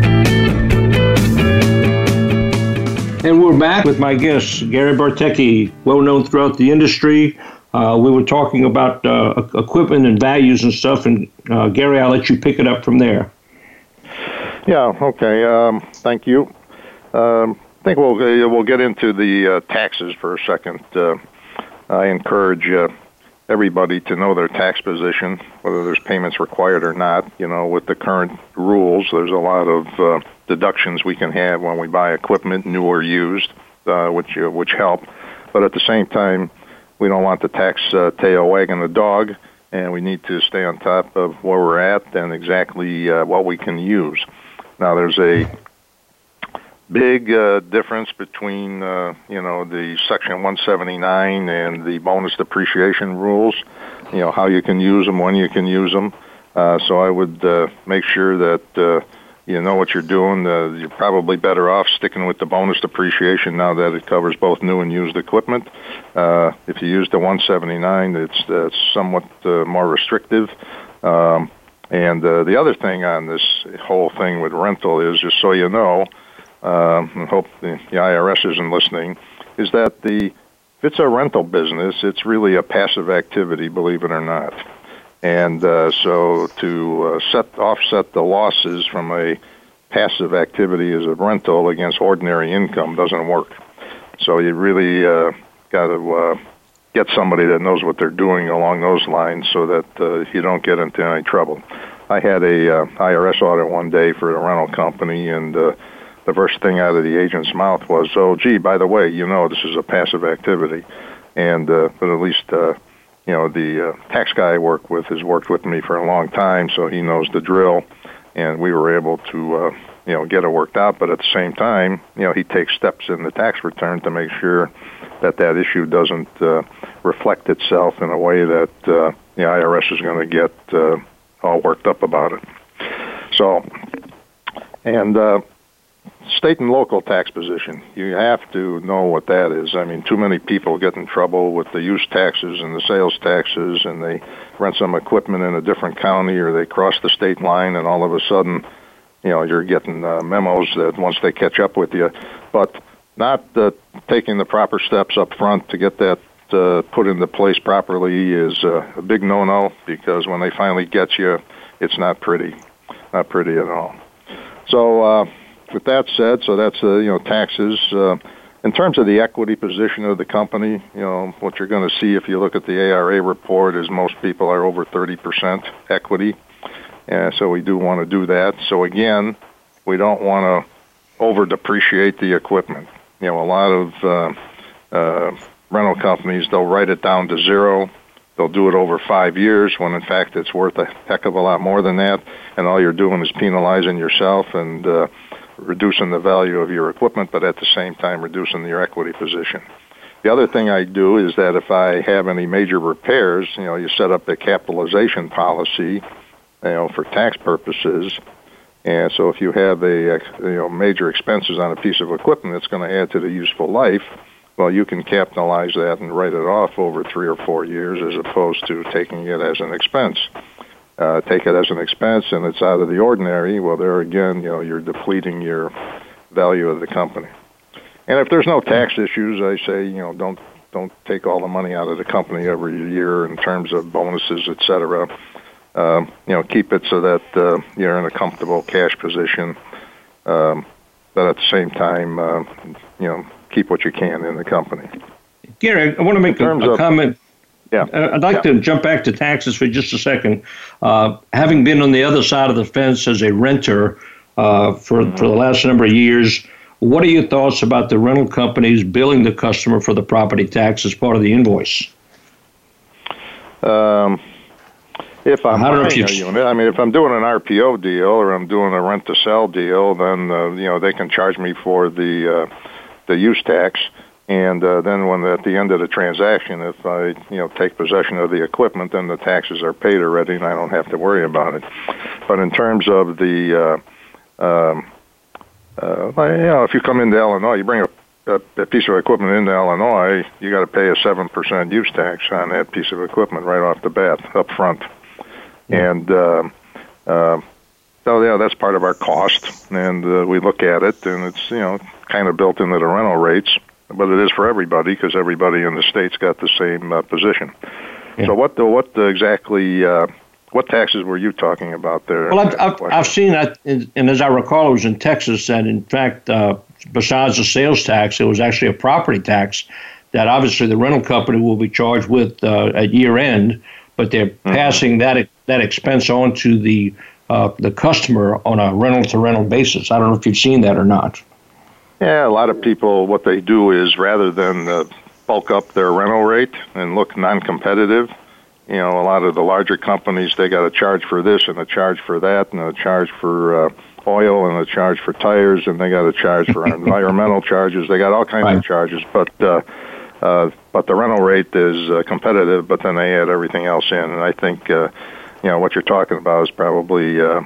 And we're back with my guest, Gary Bartecki, well known throughout the industry, uh, we were talking about uh, equipment and values and stuff, and uh, Gary, I'll let you pick it up from there. Yeah. Okay. Um, thank you. Um, I think we'll uh, we'll get into the uh, taxes for a second. Uh, I encourage everybody to know their tax position, whether there's payments required or not. You know, with the current rules, there's a lot of deductions we can have when we buy equipment, new or used, which which help. But at the same time, we don't want the tax uh, tail wagging the dog, and we need to stay on top of where we're at and exactly uh, what we can use. Now, there's a big uh, difference between uh, you know the Section 179 and the bonus depreciation rules. You know how you can use them, when you can use them. Uh, so I would uh, make sure that uh, you know what you're doing. Uh, you're probably better off sticking with the bonus depreciation now that it covers both new and used equipment. Uh, if you use the 179, it's uh, somewhat uh, more restrictive. Um, and uh, the other thing on this whole thing with rental is, just so you know, um, I hope the, the IRS isn't listening, is that the if it's a rental business, it's really a passive activity, believe it or not. And uh, so to uh, set offset the losses from a passive activity as a rental against ordinary income doesn't work. So you really uh, got to uh, get somebody that knows what they're doing along those lines so that uh, you don't get into any trouble. I had a uh, IRS audit one day for a rental company, and uh, the first thing out of the agent's mouth was, "Oh, gee, by the way, you know this is a passive activity," and uh, but at least uh, you know the uh, tax guy I work with has worked with me for a long time, so he knows the drill, and we were able to uh, you know get it worked out. But at the same time, you know he takes steps in the tax return to make sure that that issue doesn't uh, reflect itself in a way that uh, the IRS is going to get uh, all worked up about it. So, and uh, state and local tax position. You have to know what that is. I mean, too many people get in trouble with the use taxes and the sales taxes, and they rent some equipment in a different county or they cross the state line, and all of a sudden, you know, you're getting uh, memos that once they catch up with you, but not uh, taking the proper steps up front to get that uh, put into place properly is uh, a big no-no because when they finally get you, it's not pretty, not pretty at all. So. Uh, with that said, so that's uh, you know taxes. Uh, in terms of the equity position of the company, you know what you're going to see if you look at the ARA report is most people are over 30% equity, and so we do want to do that. So again, we don't want to over depreciate the equipment. You know, a lot of uh, uh, rental companies they'll write it down to zero. They'll do it over five years when in fact it's worth a heck of a lot more than that, and all you're doing is penalizing yourself and uh, reducing the value of your equipment, but at the same time reducing your equity position. The other thing I do is that if I have any major repairs, you know, you set up a capitalization policy, you know, for tax purposes. And so if you have a, you know, major expenses on a piece of equipment that's going to add to the useful life, well, you can capitalize that and write it off over three or four years as opposed to taking it as an expense uh, take it as an expense and it's out of the ordinary, well, there again, you know, you're depleting your value of the company. And if there's no tax issues, I say, you know, don't don't take all the money out of the company every year in terms of bonuses, et cetera. Um, you know, keep it so that uh, you're in a comfortable cash position, um, but at the same time, uh, you know, keep what you can in the company. Gary, I want to make a, a comment yeah. Uh, I'd like yeah. to jump back to taxes for just a second. Uh, having been on the other side of the fence as a renter uh, for, mm-hmm. for the last number of years, what are your thoughts about the rental companies billing the customer for the property tax as part of the invoice? Um, if I'm I buying a unit, I mean, if I'm doing an RPO deal or I'm doing a rent to sell deal, then uh, you know they can charge me for the uh, the use tax. And uh, then, when at the end of the transaction, if I you know take possession of the equipment, then the taxes are paid already, and I don't have to worry about it. But in terms of the, uh, um, uh, you know, if you come into Illinois, you bring a, a, a piece of equipment into Illinois, you got to pay a seven percent use tax on that piece of equipment right off the bat, up front. And uh, uh, so yeah, that's part of our cost, and uh, we look at it, and it's you know kind of built into the rental rates but it is for everybody because everybody in the state's got the same uh, position. Yeah. So what the, what the exactly uh, what taxes were you talking about there? Well, I've, I've, I've seen that, and as I recall, it was in Texas that in fact, uh, besides the sales tax, it was actually a property tax that obviously the rental company will be charged with uh, at year end, but they're mm-hmm. passing that that expense on to the uh, the customer on a rental to rental basis. I don't know if you've seen that or not. Yeah, a lot of people, what they do is rather than uh, bulk up their rental rate and look non competitive, you know, a lot of the larger companies they got a charge for this and a charge for that and a charge for uh, oil and a charge for tires and they got a charge for [LAUGHS] environmental charges. They got all kinds right. of charges, but uh, uh, but the rental rate is uh, competitive. But then they add everything else in, and I think uh, you know what you're talking about is probably uh,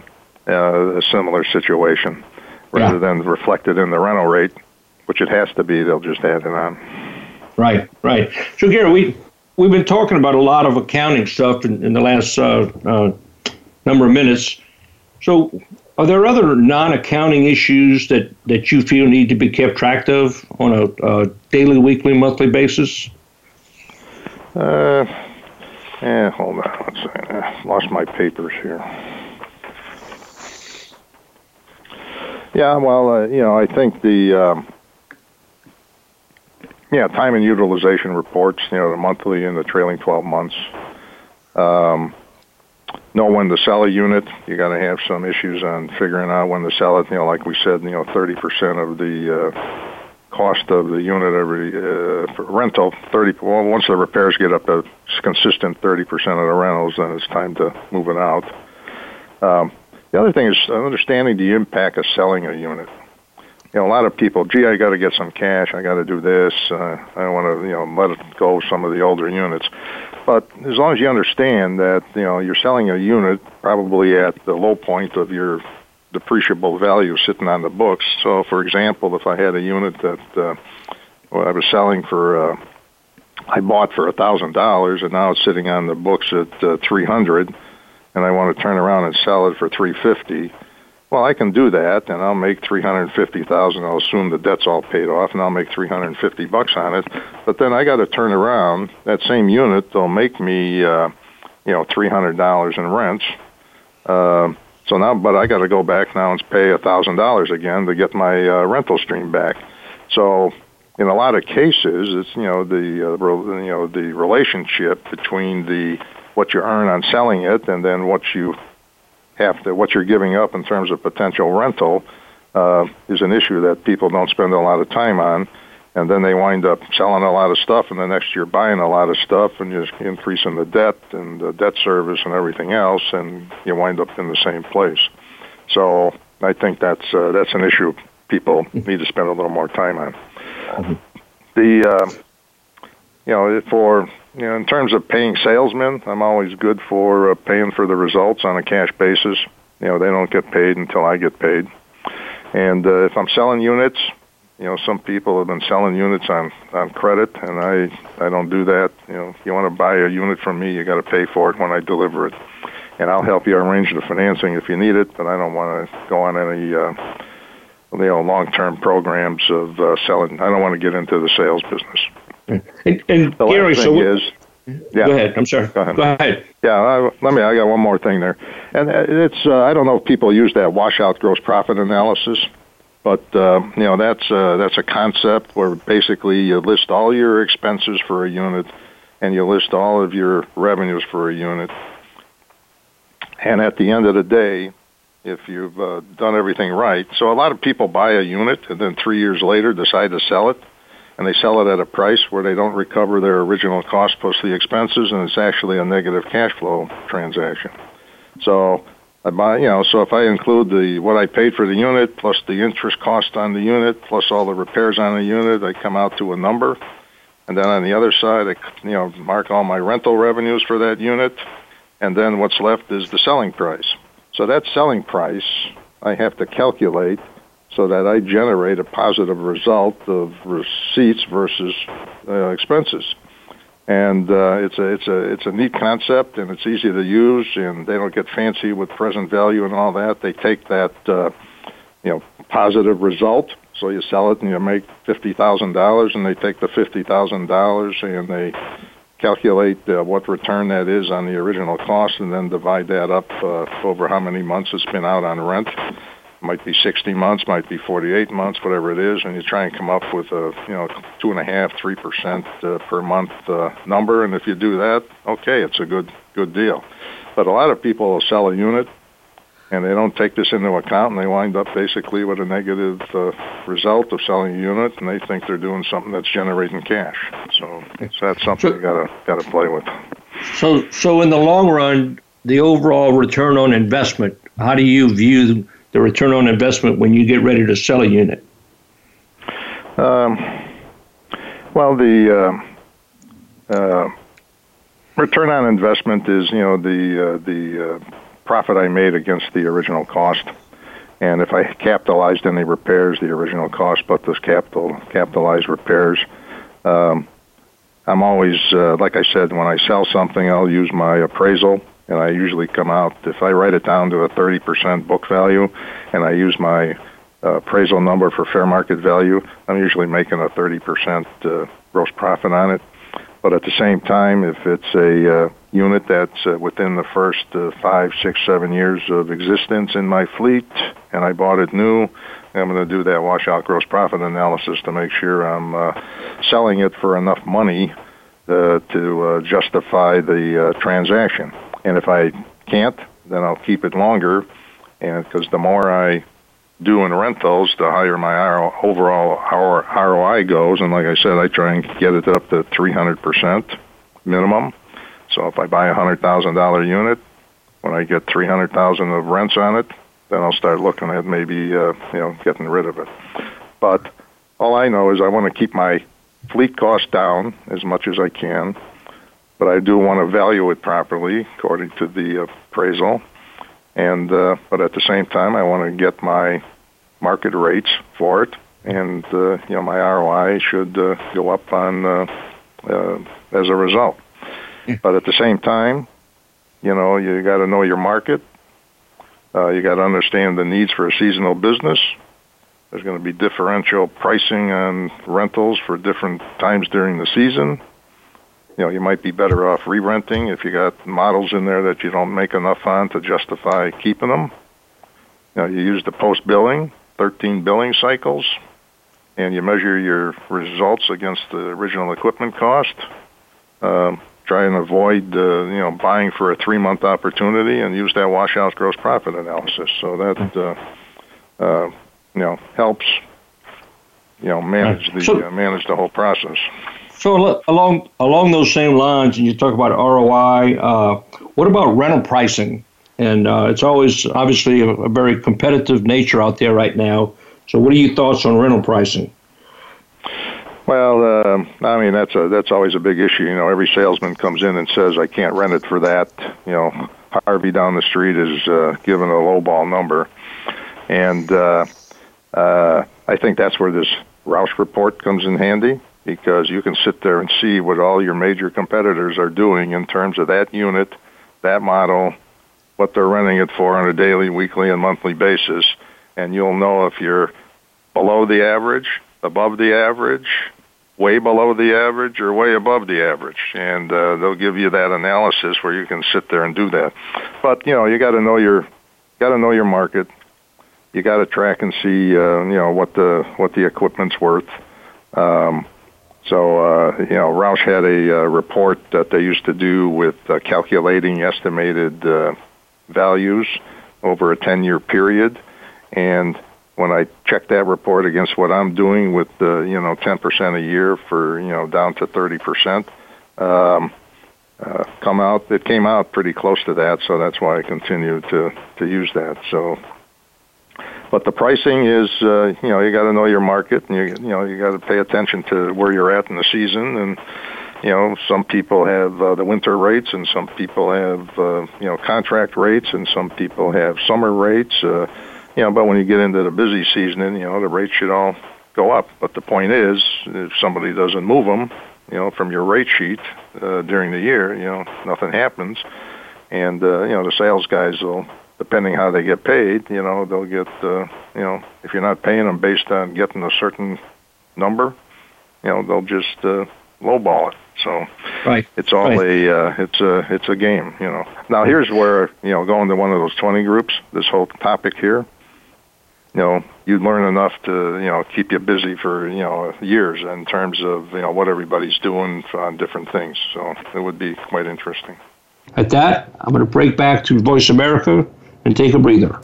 uh, a similar situation, rather yeah. than reflected in the rental rate, which it has to be. They'll just add it on. Right, right. So Gary, we we've been talking about a lot of accounting stuff in, in the last uh, uh, number of minutes. So, are there other non-accounting issues that, that you feel need to be kept track of on a, daily, weekly, monthly basis? Uh, yeah, hold on one second. I lost my papers here. Yeah, well, uh, you know, I think the um, yeah time and utilization reports, you know, the monthly and the trailing 12 months. Um, know when to sell a unit. You got to have some issues on figuring out when to sell it. You know, like we said, you know, 30% of the uh, cost of the unit every uh, for rental. 30. Well, once the repairs get up to consistent 30% of the rentals, then it's time to move it out. Um, the other thing is understanding the impact of selling a unit. You know, a lot of people, gee, I got to get some cash. I got to do this. Uh, I want to, you know, let go of some of the older units. But as long as you understand that you know you're selling a unit probably at the low point of your depreciable value sitting on the books. So, for example, if I had a unit that uh, well, I was selling for, uh, I bought for a thousand dollars, and now it's sitting on the books at uh, three hundred, and I want to turn around and sell it for three fifty well, I can do that, and I'll make three hundred fifty thousand. I'll assume the debt's all paid off, and I'll make three hundred fifty bucks on it. But then I got to turn around that same unit. They'll make me, uh, you know, three hundred dollars in rents. Uh, so now, but I got to go back now and pay a thousand dollars again to get my uh, rental stream back. So, in a lot of cases, it's you know the uh, you know the relationship between the what you earn on selling it and then what you have to what you're giving up in terms of potential rental uh, is an issue that people don't spend a lot of time on, and then they wind up selling a lot of stuff, and the next year buying a lot of stuff, and you're increasing the debt and the debt service and everything else, and you wind up in the same place. So I think that's uh, that's an issue people need to spend a little more time on. The uh, you know for you know, in terms of paying salesmen, I'm always good for uh, paying for the results on a cash basis. You know, they don't get paid until I get paid. And uh, if I'm selling units, you know, some people have been selling units on on credit, and I I don't do that. You know, if you want to buy a unit from me, you got to pay for it when I deliver it, and I'll help you arrange the financing if you need it. But I don't want to go on any uh, you know long-term programs of uh, selling. I don't want to get into the sales business. And, and the Gary, last thing so is, yeah. Go ahead. I'm sorry. Go ahead. Go ahead. Yeah, I, let me. I got one more thing there, and it's. Uh, I don't know if people use that washout gross profit analysis, but uh, you know that's uh, that's a concept where basically you list all your expenses for a unit, and you list all of your revenues for a unit, and at the end of the day, if you've uh, done everything right. So a lot of people buy a unit and then three years later decide to sell it and they sell it at a price where they don't recover their original cost plus the expenses, and it's actually a negative cash flow transaction. So I buy, you know, so if I include the what I paid for the unit plus the interest cost on the unit plus all the repairs on the unit, I come out to a number. And then on the other side, I you know mark all my rental revenues for that unit, and then what's left is the selling price. So that selling price I have to calculate so that I generate a positive result of receipts versus uh, expenses. And uh, it's a it's a it's a neat concept, and it's easy to use, and they don't get fancy with present value and all that. They take that uh, you know positive result, so you sell it and you make fifty thousand dollars, and they take the fifty thousand dollars and they calculate uh, what return that is on the original cost, and then divide that up uh, over how many months it's been out on rent might be 60 months, might be 48 months, whatever it is, and you try and come up with a you know two and a half, three percent uh, per month uh, number. And if you do that, okay, it's a good good deal. But a lot of people will sell a unit, and they don't take this into account, and they wind up basically with a negative uh, result of selling a unit, and they think they're doing something that's generating cash. So, so that's something you gotta gotta play with. So, so in the long run, the overall return on investment, how do you view the return on investment when you get ready to sell a unit? Um, well, the uh, uh, return on investment is, you know, the uh, the uh, profit I made against the original cost, and if I capitalized any repairs, the original cost, but those capital capitalized repairs. Um, I'm always, uh, like I said, when I sell something, I'll use my appraisal, and I usually come out if I write it down to a 30% book value, and I use my uh, appraisal number for fair market value, I'm usually making a 30% uh, gross profit on it. But at the same time, if it's a uh, unit that's uh, within the first uh, five, six, seven years of existence in my fleet, and I bought it new, I'm going to do that washout gross profit analysis to make sure I'm uh, selling it for enough money uh, to uh, justify the uh, transaction. And if I can't, then I'll keep it longer, and because the more I do in rentals, the higher my overall ROI goes. And like I said, I try and get it up to 300% minimum. So if I buy a hundred thousand dollar unit, when I get 300,000 of rents on it, then I'll start looking at maybe uh, you know getting rid of it. But all I know is I want to keep my fleet cost down as much as I can, but I do want to value it properly according to the appraisal and uh, but at the same time, I want to get my market rates for it, and uh, you know my ROI should uh, go up on uh, uh, as a result. Yeah. But at the same time, you know you got to know your market. Uh, you got to understand the needs for a seasonal business. There's going to be differential pricing on rentals for different times during the season you know, you might be better off re-renting if you got models in there that you don't make enough on to justify keeping them. You know, you use the post billing, 13 billing cycles, and you measure your results against the original equipment cost. Um, try and avoid, uh, you know, buying for a three-month opportunity, and use that washout gross profit analysis. So that, uh, uh, you know, helps, you know, manage the uh, manage the whole process. So along along those same lines, and you talk about ROI. Uh, what about rental pricing? And uh, it's always obviously a, a, very competitive nature out there right now. So, what are your thoughts on rental pricing? Well, uh, I mean that's a that's always a big issue. You know, every salesman comes in and says, "I can't rent it for that." You know, Harvey down the street is uh, given a lowball number, and uh, uh, I think that's where this Rouse report comes in handy because you can sit there and see what all your major competitors are doing in terms of that unit, that model, what they're renting it for on a daily, weekly, and monthly basis, and you'll know if you're below the average, above the average, way below the average, or way above the average. And uh, they'll give you that analysis where you can sit there and do that. But you know, you got to know your got to know your market. You got to track and see, uh, you know, what the what the equipment's worth. Um, so, uh, you know, Rouse had a uh, report that they used to do with uh, calculating estimated uh, values over a 10 year period. And when I check that report against what I'm doing with, uh, you know, 10% a year for, you know, down to 30%, um, uh, come out, it came out pretty close to that. So that's why I continue to, to use that. So, but the pricing is, uh, you know, you got to know your market, and you, you know, you got to pay attention to where you're at in the season, and you know, some people have uh, the winter rates, and some people have, uh, you know, contract rates, and some people have summer rates. Uh, you know, but when you get into the busy season, you know, the rates should all go up. But the point is, if somebody doesn't move them, you know, from your rate sheet uh, during the year, you know, nothing happens, and uh, you know, the sales guys will depending how they get paid, you know, they'll get, uh, you know, if you're not paying them based on getting a certain number, you know, they'll just uh, lowball it. So right. it's all right. a uh, it's a it's a game, you know. Now here's where you know going to one of those 20 groups, this whole topic here, you know, you learn enough to you know keep you busy for you know years in terms of you know what everybody's doing on different things. So it would be quite interesting. At that, I'm going to break back to Voice America and take a breather.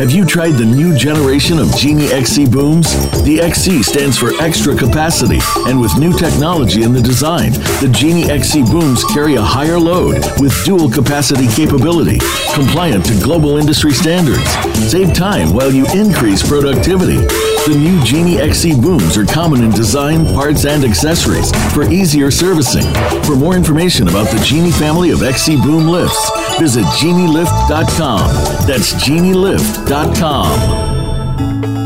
Have you tried the new generation of Genie XC booms? The XC stands for extra capacity, and with new technology in the design, the Genie XC booms carry a higher load with dual capacity capability, compliant to global industry standards. Save time while you increase productivity. The new Genie XC booms are common in design, parts, and accessories for easier servicing. For more information about the Genie family of XC boom lifts, visit genielift.com. That's genielift.com.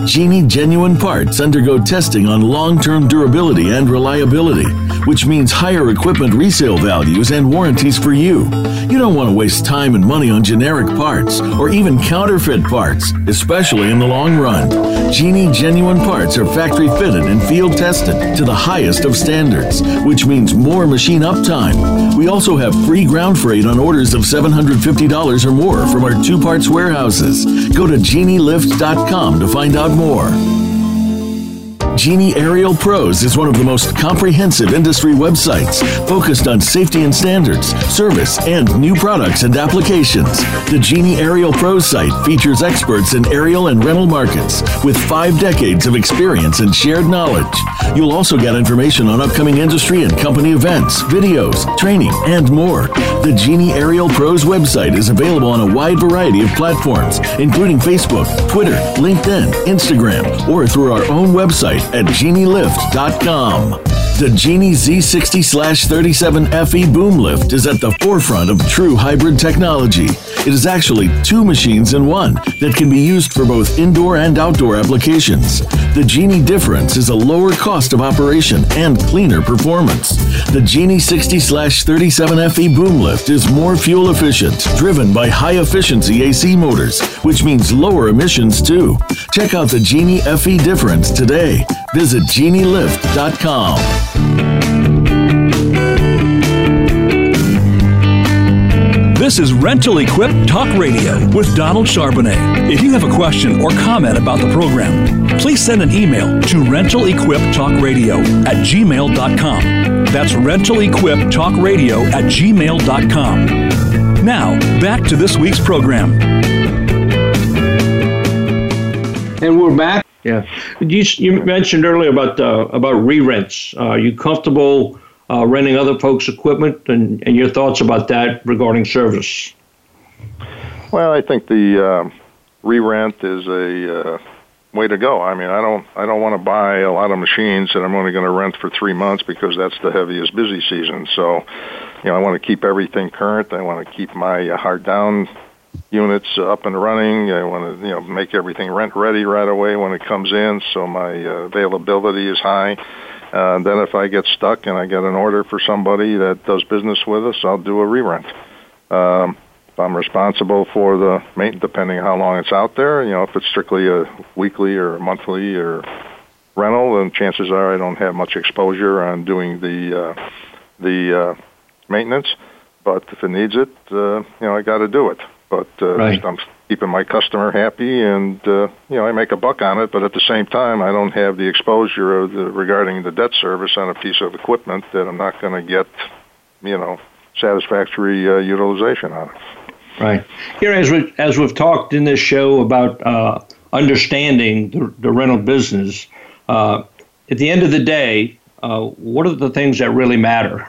Genie genuine parts undergo testing on long term durability and reliability, which means higher equipment resale values and warranties for you. You don't want to waste time and money on generic parts or even counterfeit parts, especially in the long run. Genie genuine parts are factory fitted and field tested to the highest of standards, which means more machine uptime. We also have free ground freight on orders of $750 or more from our two parts warehouses. Go to genielift.com to find out more. Genie Aerial Pros is one of the most comprehensive industry websites focused on safety and standards, service, and new products and applications. The Genie Aerial Pros site features experts in aerial and rental markets with five decades of experience and shared knowledge. You'll also get information on upcoming industry and company events, videos, training, and more. The Genie Aerial Pros website is available on a wide variety of platforms, including Facebook, Twitter, LinkedIn, Instagram, or through our own website at genielift.com. The Genie Z60 37 FE boom lift is at the forefront of true hybrid technology. It is actually two machines in one that can be used for both indoor and outdoor applications. The Genie difference is a lower cost of operation and cleaner performance. The Genie 60 37 FE boom lift is more fuel efficient, driven by high efficiency AC motors, which means lower emissions too. Check out the Genie FE difference today. Visit genielift.com. This is Rental Equip Talk Radio with Donald Charbonnet. If you have a question or comment about the program, please send an email to rentalequiptalkradio at gmail.com. That's rentalequiptalkradio at gmail.com. Now, back to this week's program. And we're back. Yeah. You, you mentioned earlier about uh, about re-rents. Uh, are you comfortable uh, renting other folks' equipment, and, and your thoughts about that regarding service. Well, I think the uh, re-rent is a uh, way to go. I mean, I don't I don't want to buy a lot of machines that I'm only going to rent for three months because that's the heaviest busy season. So, you know, I want to keep everything current. I want to keep my uh, hard down units up and running. I want to you know make everything rent ready right away when it comes in, so my uh, availability is high. Uh, then if I get stuck and I get an order for somebody that does business with us, I'll do a re-rent. Um, if I'm responsible for the maintenance, depending on how long it's out there, you know, if it's strictly a weekly or monthly or rental, then chances are I don't have much exposure on doing the uh, the uh, maintenance. But if it needs it, uh, you know, I got to do it. But uh, right. I'm keeping my customer happy, and uh, you know I make a buck on it. But at the same time, I don't have the exposure of the, regarding the debt service on a piece of equipment that I'm not going to get, you know, satisfactory uh, utilization on it. Right here, as we as we've talked in this show about uh, understanding the, the rental business, uh, at the end of the day, uh, what are the things that really matter?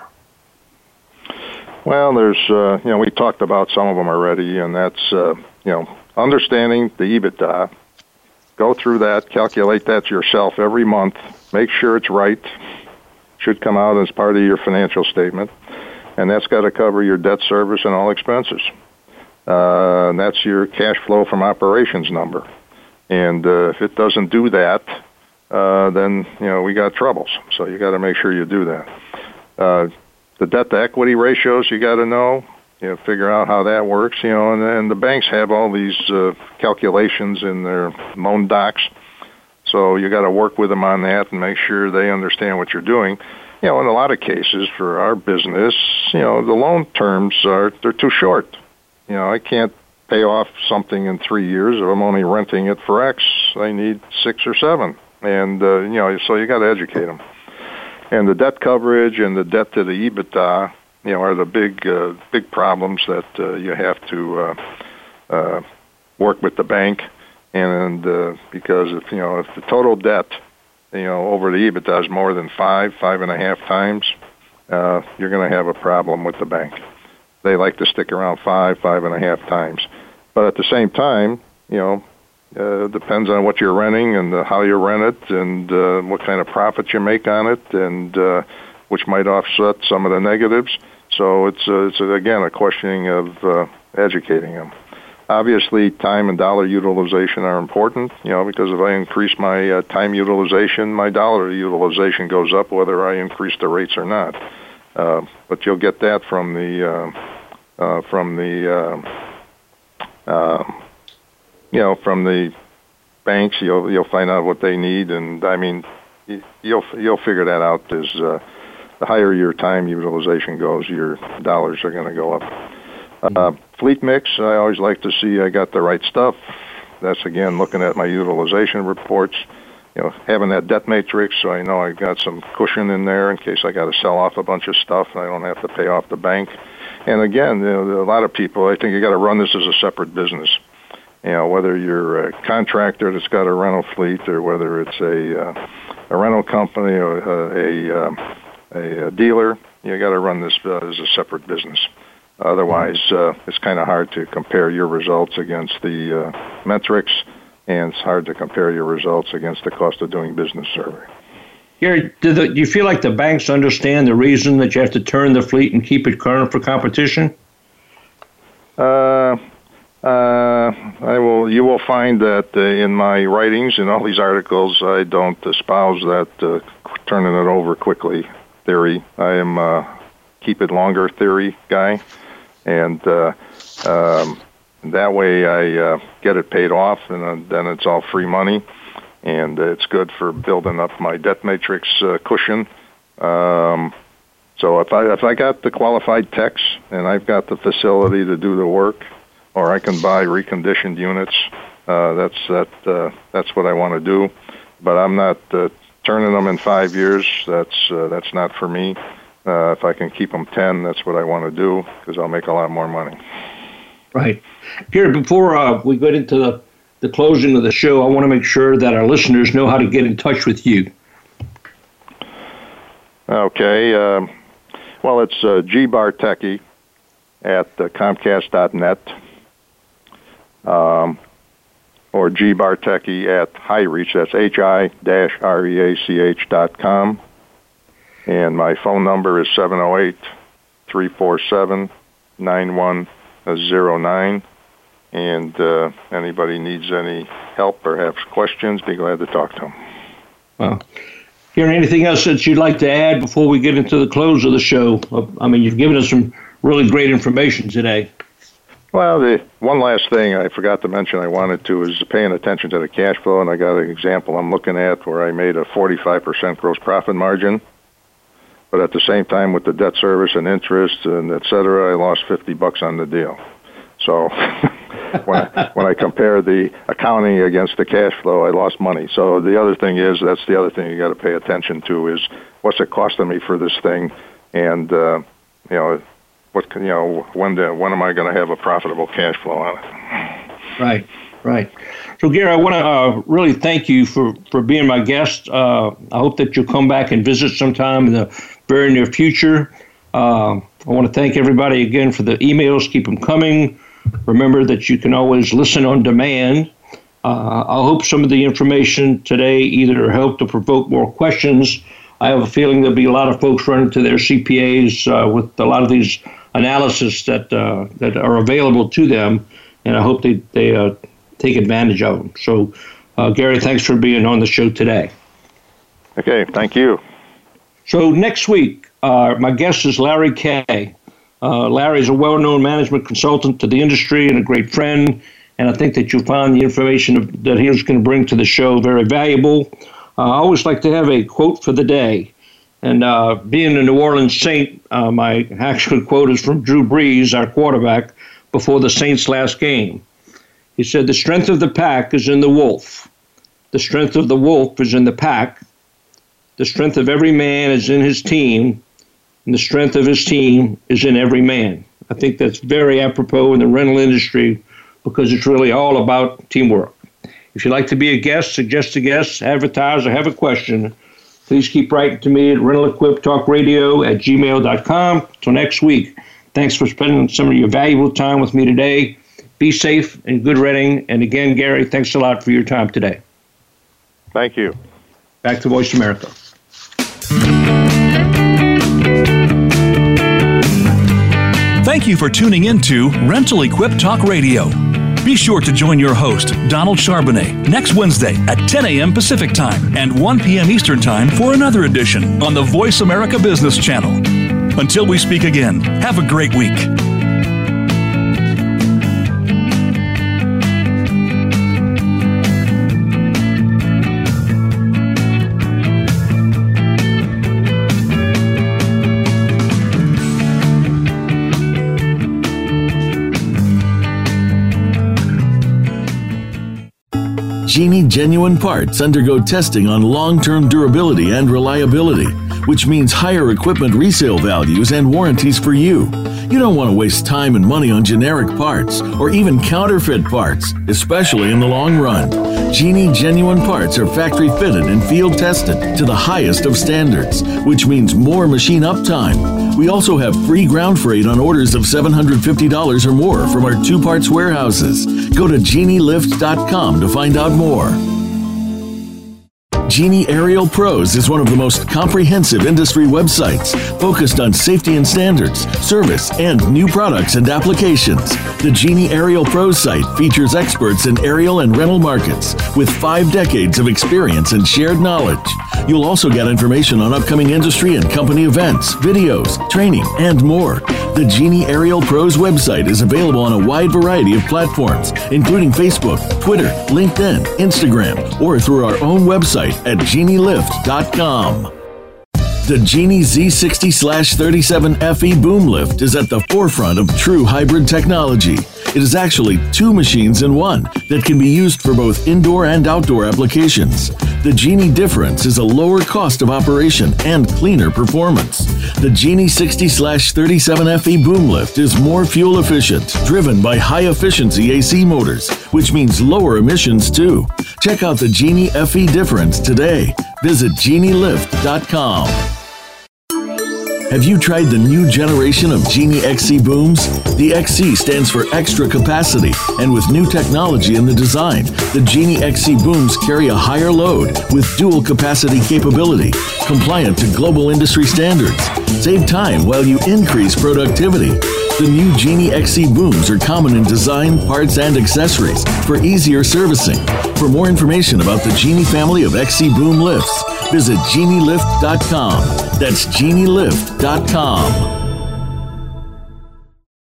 Well, there's, uh, you know, we talked about some of them already, and that's, uh, you know, understanding the EBITDA. Go through that, calculate that yourself every month. Make sure it's right. Should come out as part of your financial statement, and that's got to cover your debt service and all expenses. Uh, and that's your cash flow from operations number. And uh, if it doesn't do that, uh, then you know we got troubles. So you got to make sure you do that. Uh, the debt to equity ratios you got to know you know figure out how that works you know and and the banks have all these uh, calculations in their loan docs so you got to work with them on that and make sure they understand what you're doing you know in a lot of cases for our business you know the loan terms are they're too short you know i can't pay off something in 3 years if i'm only renting it for x. I need 6 or 7 and uh, you know so you got to educate them and the debt coverage and the debt to the EBITDA, you know, are the big uh, big problems that uh, you have to uh, uh, work with the bank. And uh, because if you know if the total debt, you know, over the EBITDA is more than five, five and a half times, uh, you're going to have a problem with the bank. They like to stick around five, five and a half times, but at the same time, you know, uh, depends on what you're renting and uh, how you rent it and uh, what kind of profit you make on it, and uh, which might offset some of the negatives. So it's uh, it's again a questioning of uh, educating them. Obviously, time and dollar utilization are important. You know, because if I increase my uh, time utilization, my dollar utilization goes up, whether I increase the rates or not. Uh, but you'll get that from the uh, uh, from the uh, uh, you know from the banks. You'll you'll find out what they need, and I mean, you'll you'll figure that out as uh, the higher your time utilization goes, your dollars are going to go up. Uh, fleet mix, I always like to see I got the right stuff. That's again looking at my utilization reports. You know, having that debt matrix, so I know I got some cushion in there in case I got to sell off a bunch of stuff and I don't have to pay off the bank. And again, you know, a lot of people, I think you got to run this as a separate business. You know, whether you're a contractor that's got a rental fleet or whether it's a uh, a rental company or a a, um, a, a dealer, you got to run this uh, as a separate business. Otherwise, uh, it's kind of hard to compare your results against the uh, metrics, and it's hard to compare your results against the cost of doing business survey. Gary, do, the, do you feel like the banks understand the reason that you have to turn the fleet and keep it current for competition? Uh, uh, I will. You will find that uh, in my writings, and all these articles, I don't espouse that uh, turning it over quickly theory. I am uh, keep it longer theory guy and uh, um, that way I uh, get it paid off, and uh, then it's all free money, and it's good for building up my debt matrix uh, cushion. Um, so if I if I got the qualified techs and I've got the facility to do the work, or I can buy reconditioned units, uh, that's that uh, that's what I want to do. But I'm not uh, turning them in five years. That's uh, that's not for me. Uh, if I can keep them 10, that's what I want to do because I'll make a lot more money. Right. Gary, before uh, we get into the, the closing of the show, I want to make sure that our listeners know how to get in touch with you. Okay. Uh, well, it's uh, gbartecki at uh, comcast.net um, or gbartecki at hireach, that's H-I-R-E-A-C-H dot com and my phone number is 708 347 9109. And uh, anybody needs any help or has questions, be glad to talk to them. Well, Gary, anything else that you'd like to add before we get into the close of the show? I mean, you've given us some really great information today. Well, the one last thing I forgot to mention I wanted to is paying attention to the cash flow, and I got an example I'm looking at where I made a 45% gross profit margin but at the same time, with the debt service and interest and et cetera, I lost 50 bucks on the deal. So [LAUGHS] when, I, when I compare the accounting against the cash flow, I lost money. So the other thing is, that's the other thing you got to pay attention to is what's it costing me for this thing, and uh, you know, what you know, when the, when am I going to have a profitable cash flow on it? Right, right. So, Gary, I want to uh, really thank you for, for being my guest. Uh, I hope that you'll come back and visit sometime in the very near future. Uh, I want to thank everybody again for the emails. Keep them coming. Remember that you can always listen on demand. Uh, I hope some of the information today either helped to provoke more questions. I have a feeling there'll be a lot of folks running to their CPAs uh, with a lot of these analysis that uh, that are available to them, and I hope they they uh, take advantage of them. So, uh, Gary, thanks for being on the show today. Okay, thank you. So next week, uh, my guest is Larry Kay. Uh, Larry is a well-known management consultant to the industry and a great friend, and I think that you'll find the information that he was going to bring to the show very valuable. Uh, I always like to have a quote for the day, and uh, being a New Orleans Saint, uh, my actual quote is from Drew Brees, our quarterback, before the Saints' last game. He said, "The strength of the pack is in the wolf. The strength of the wolf is in the pack." The strength of every man is in his team, and the strength of his team is in every man. I think that's very apropos in the rental industry because it's really all about teamwork. If you'd like to be a guest, suggest a guest, advertise, or have a question, please keep writing to me at rentalequiptalkradio at gmail.com. Till next week, thanks for spending some of your valuable time with me today. Be safe and good renting. And again, Gary, thanks a lot for your time today. Thank you. Back to Voice America. Thank you for tuning in to Rental Equip Talk Radio. Be sure to join your host, Donald Charbonnet, next Wednesday at 10 a.m. Pacific Time and 1 p.m. Eastern Time for another edition on the Voice America Business Channel. Until we speak again, have a great week. Genie genuine parts undergo testing on long term durability and reliability, which means higher equipment resale values and warranties for you. You don't want to waste time and money on generic parts or even counterfeit parts, especially in the long run. Genie genuine parts are factory fitted and field tested to the highest of standards, which means more machine uptime. We also have free ground freight on orders of $750 or more from our two parts warehouses. Go to genielift.com to find out more. Genie Aerial Pros is one of the most comprehensive industry websites focused on safety and standards, service, and new products and applications. The Genie Aerial Pros site features experts in aerial and rental markets with five decades of experience and shared knowledge. You'll also get information on upcoming industry and company events, videos, training, and more. The Genie Aerial Pros website is available on a wide variety of platforms, including Facebook, Twitter, LinkedIn, Instagram, or through our own website at genielift.com. The Genie Z60 37 FE boom lift is at the forefront of true hybrid technology. It is actually two machines in one that can be used for both indoor and outdoor applications. The Genie difference is a lower cost of operation and cleaner performance. The Genie 60 37 FE boom lift is more fuel efficient, driven by high efficiency AC motors, which means lower emissions too. Check out the Genie FE difference today. Visit genielift.com. Have you tried the new generation of Genie XC booms? The XC stands for extra capacity, and with new technology in the design, the Genie XC booms carry a higher load with dual capacity capability, compliant to global industry standards. Save time while you increase productivity. The new Genie XC booms are common in design, parts, and accessories for easier servicing. For more information about the Genie family of XC boom lifts, visit genielift.com. That's genielift.com.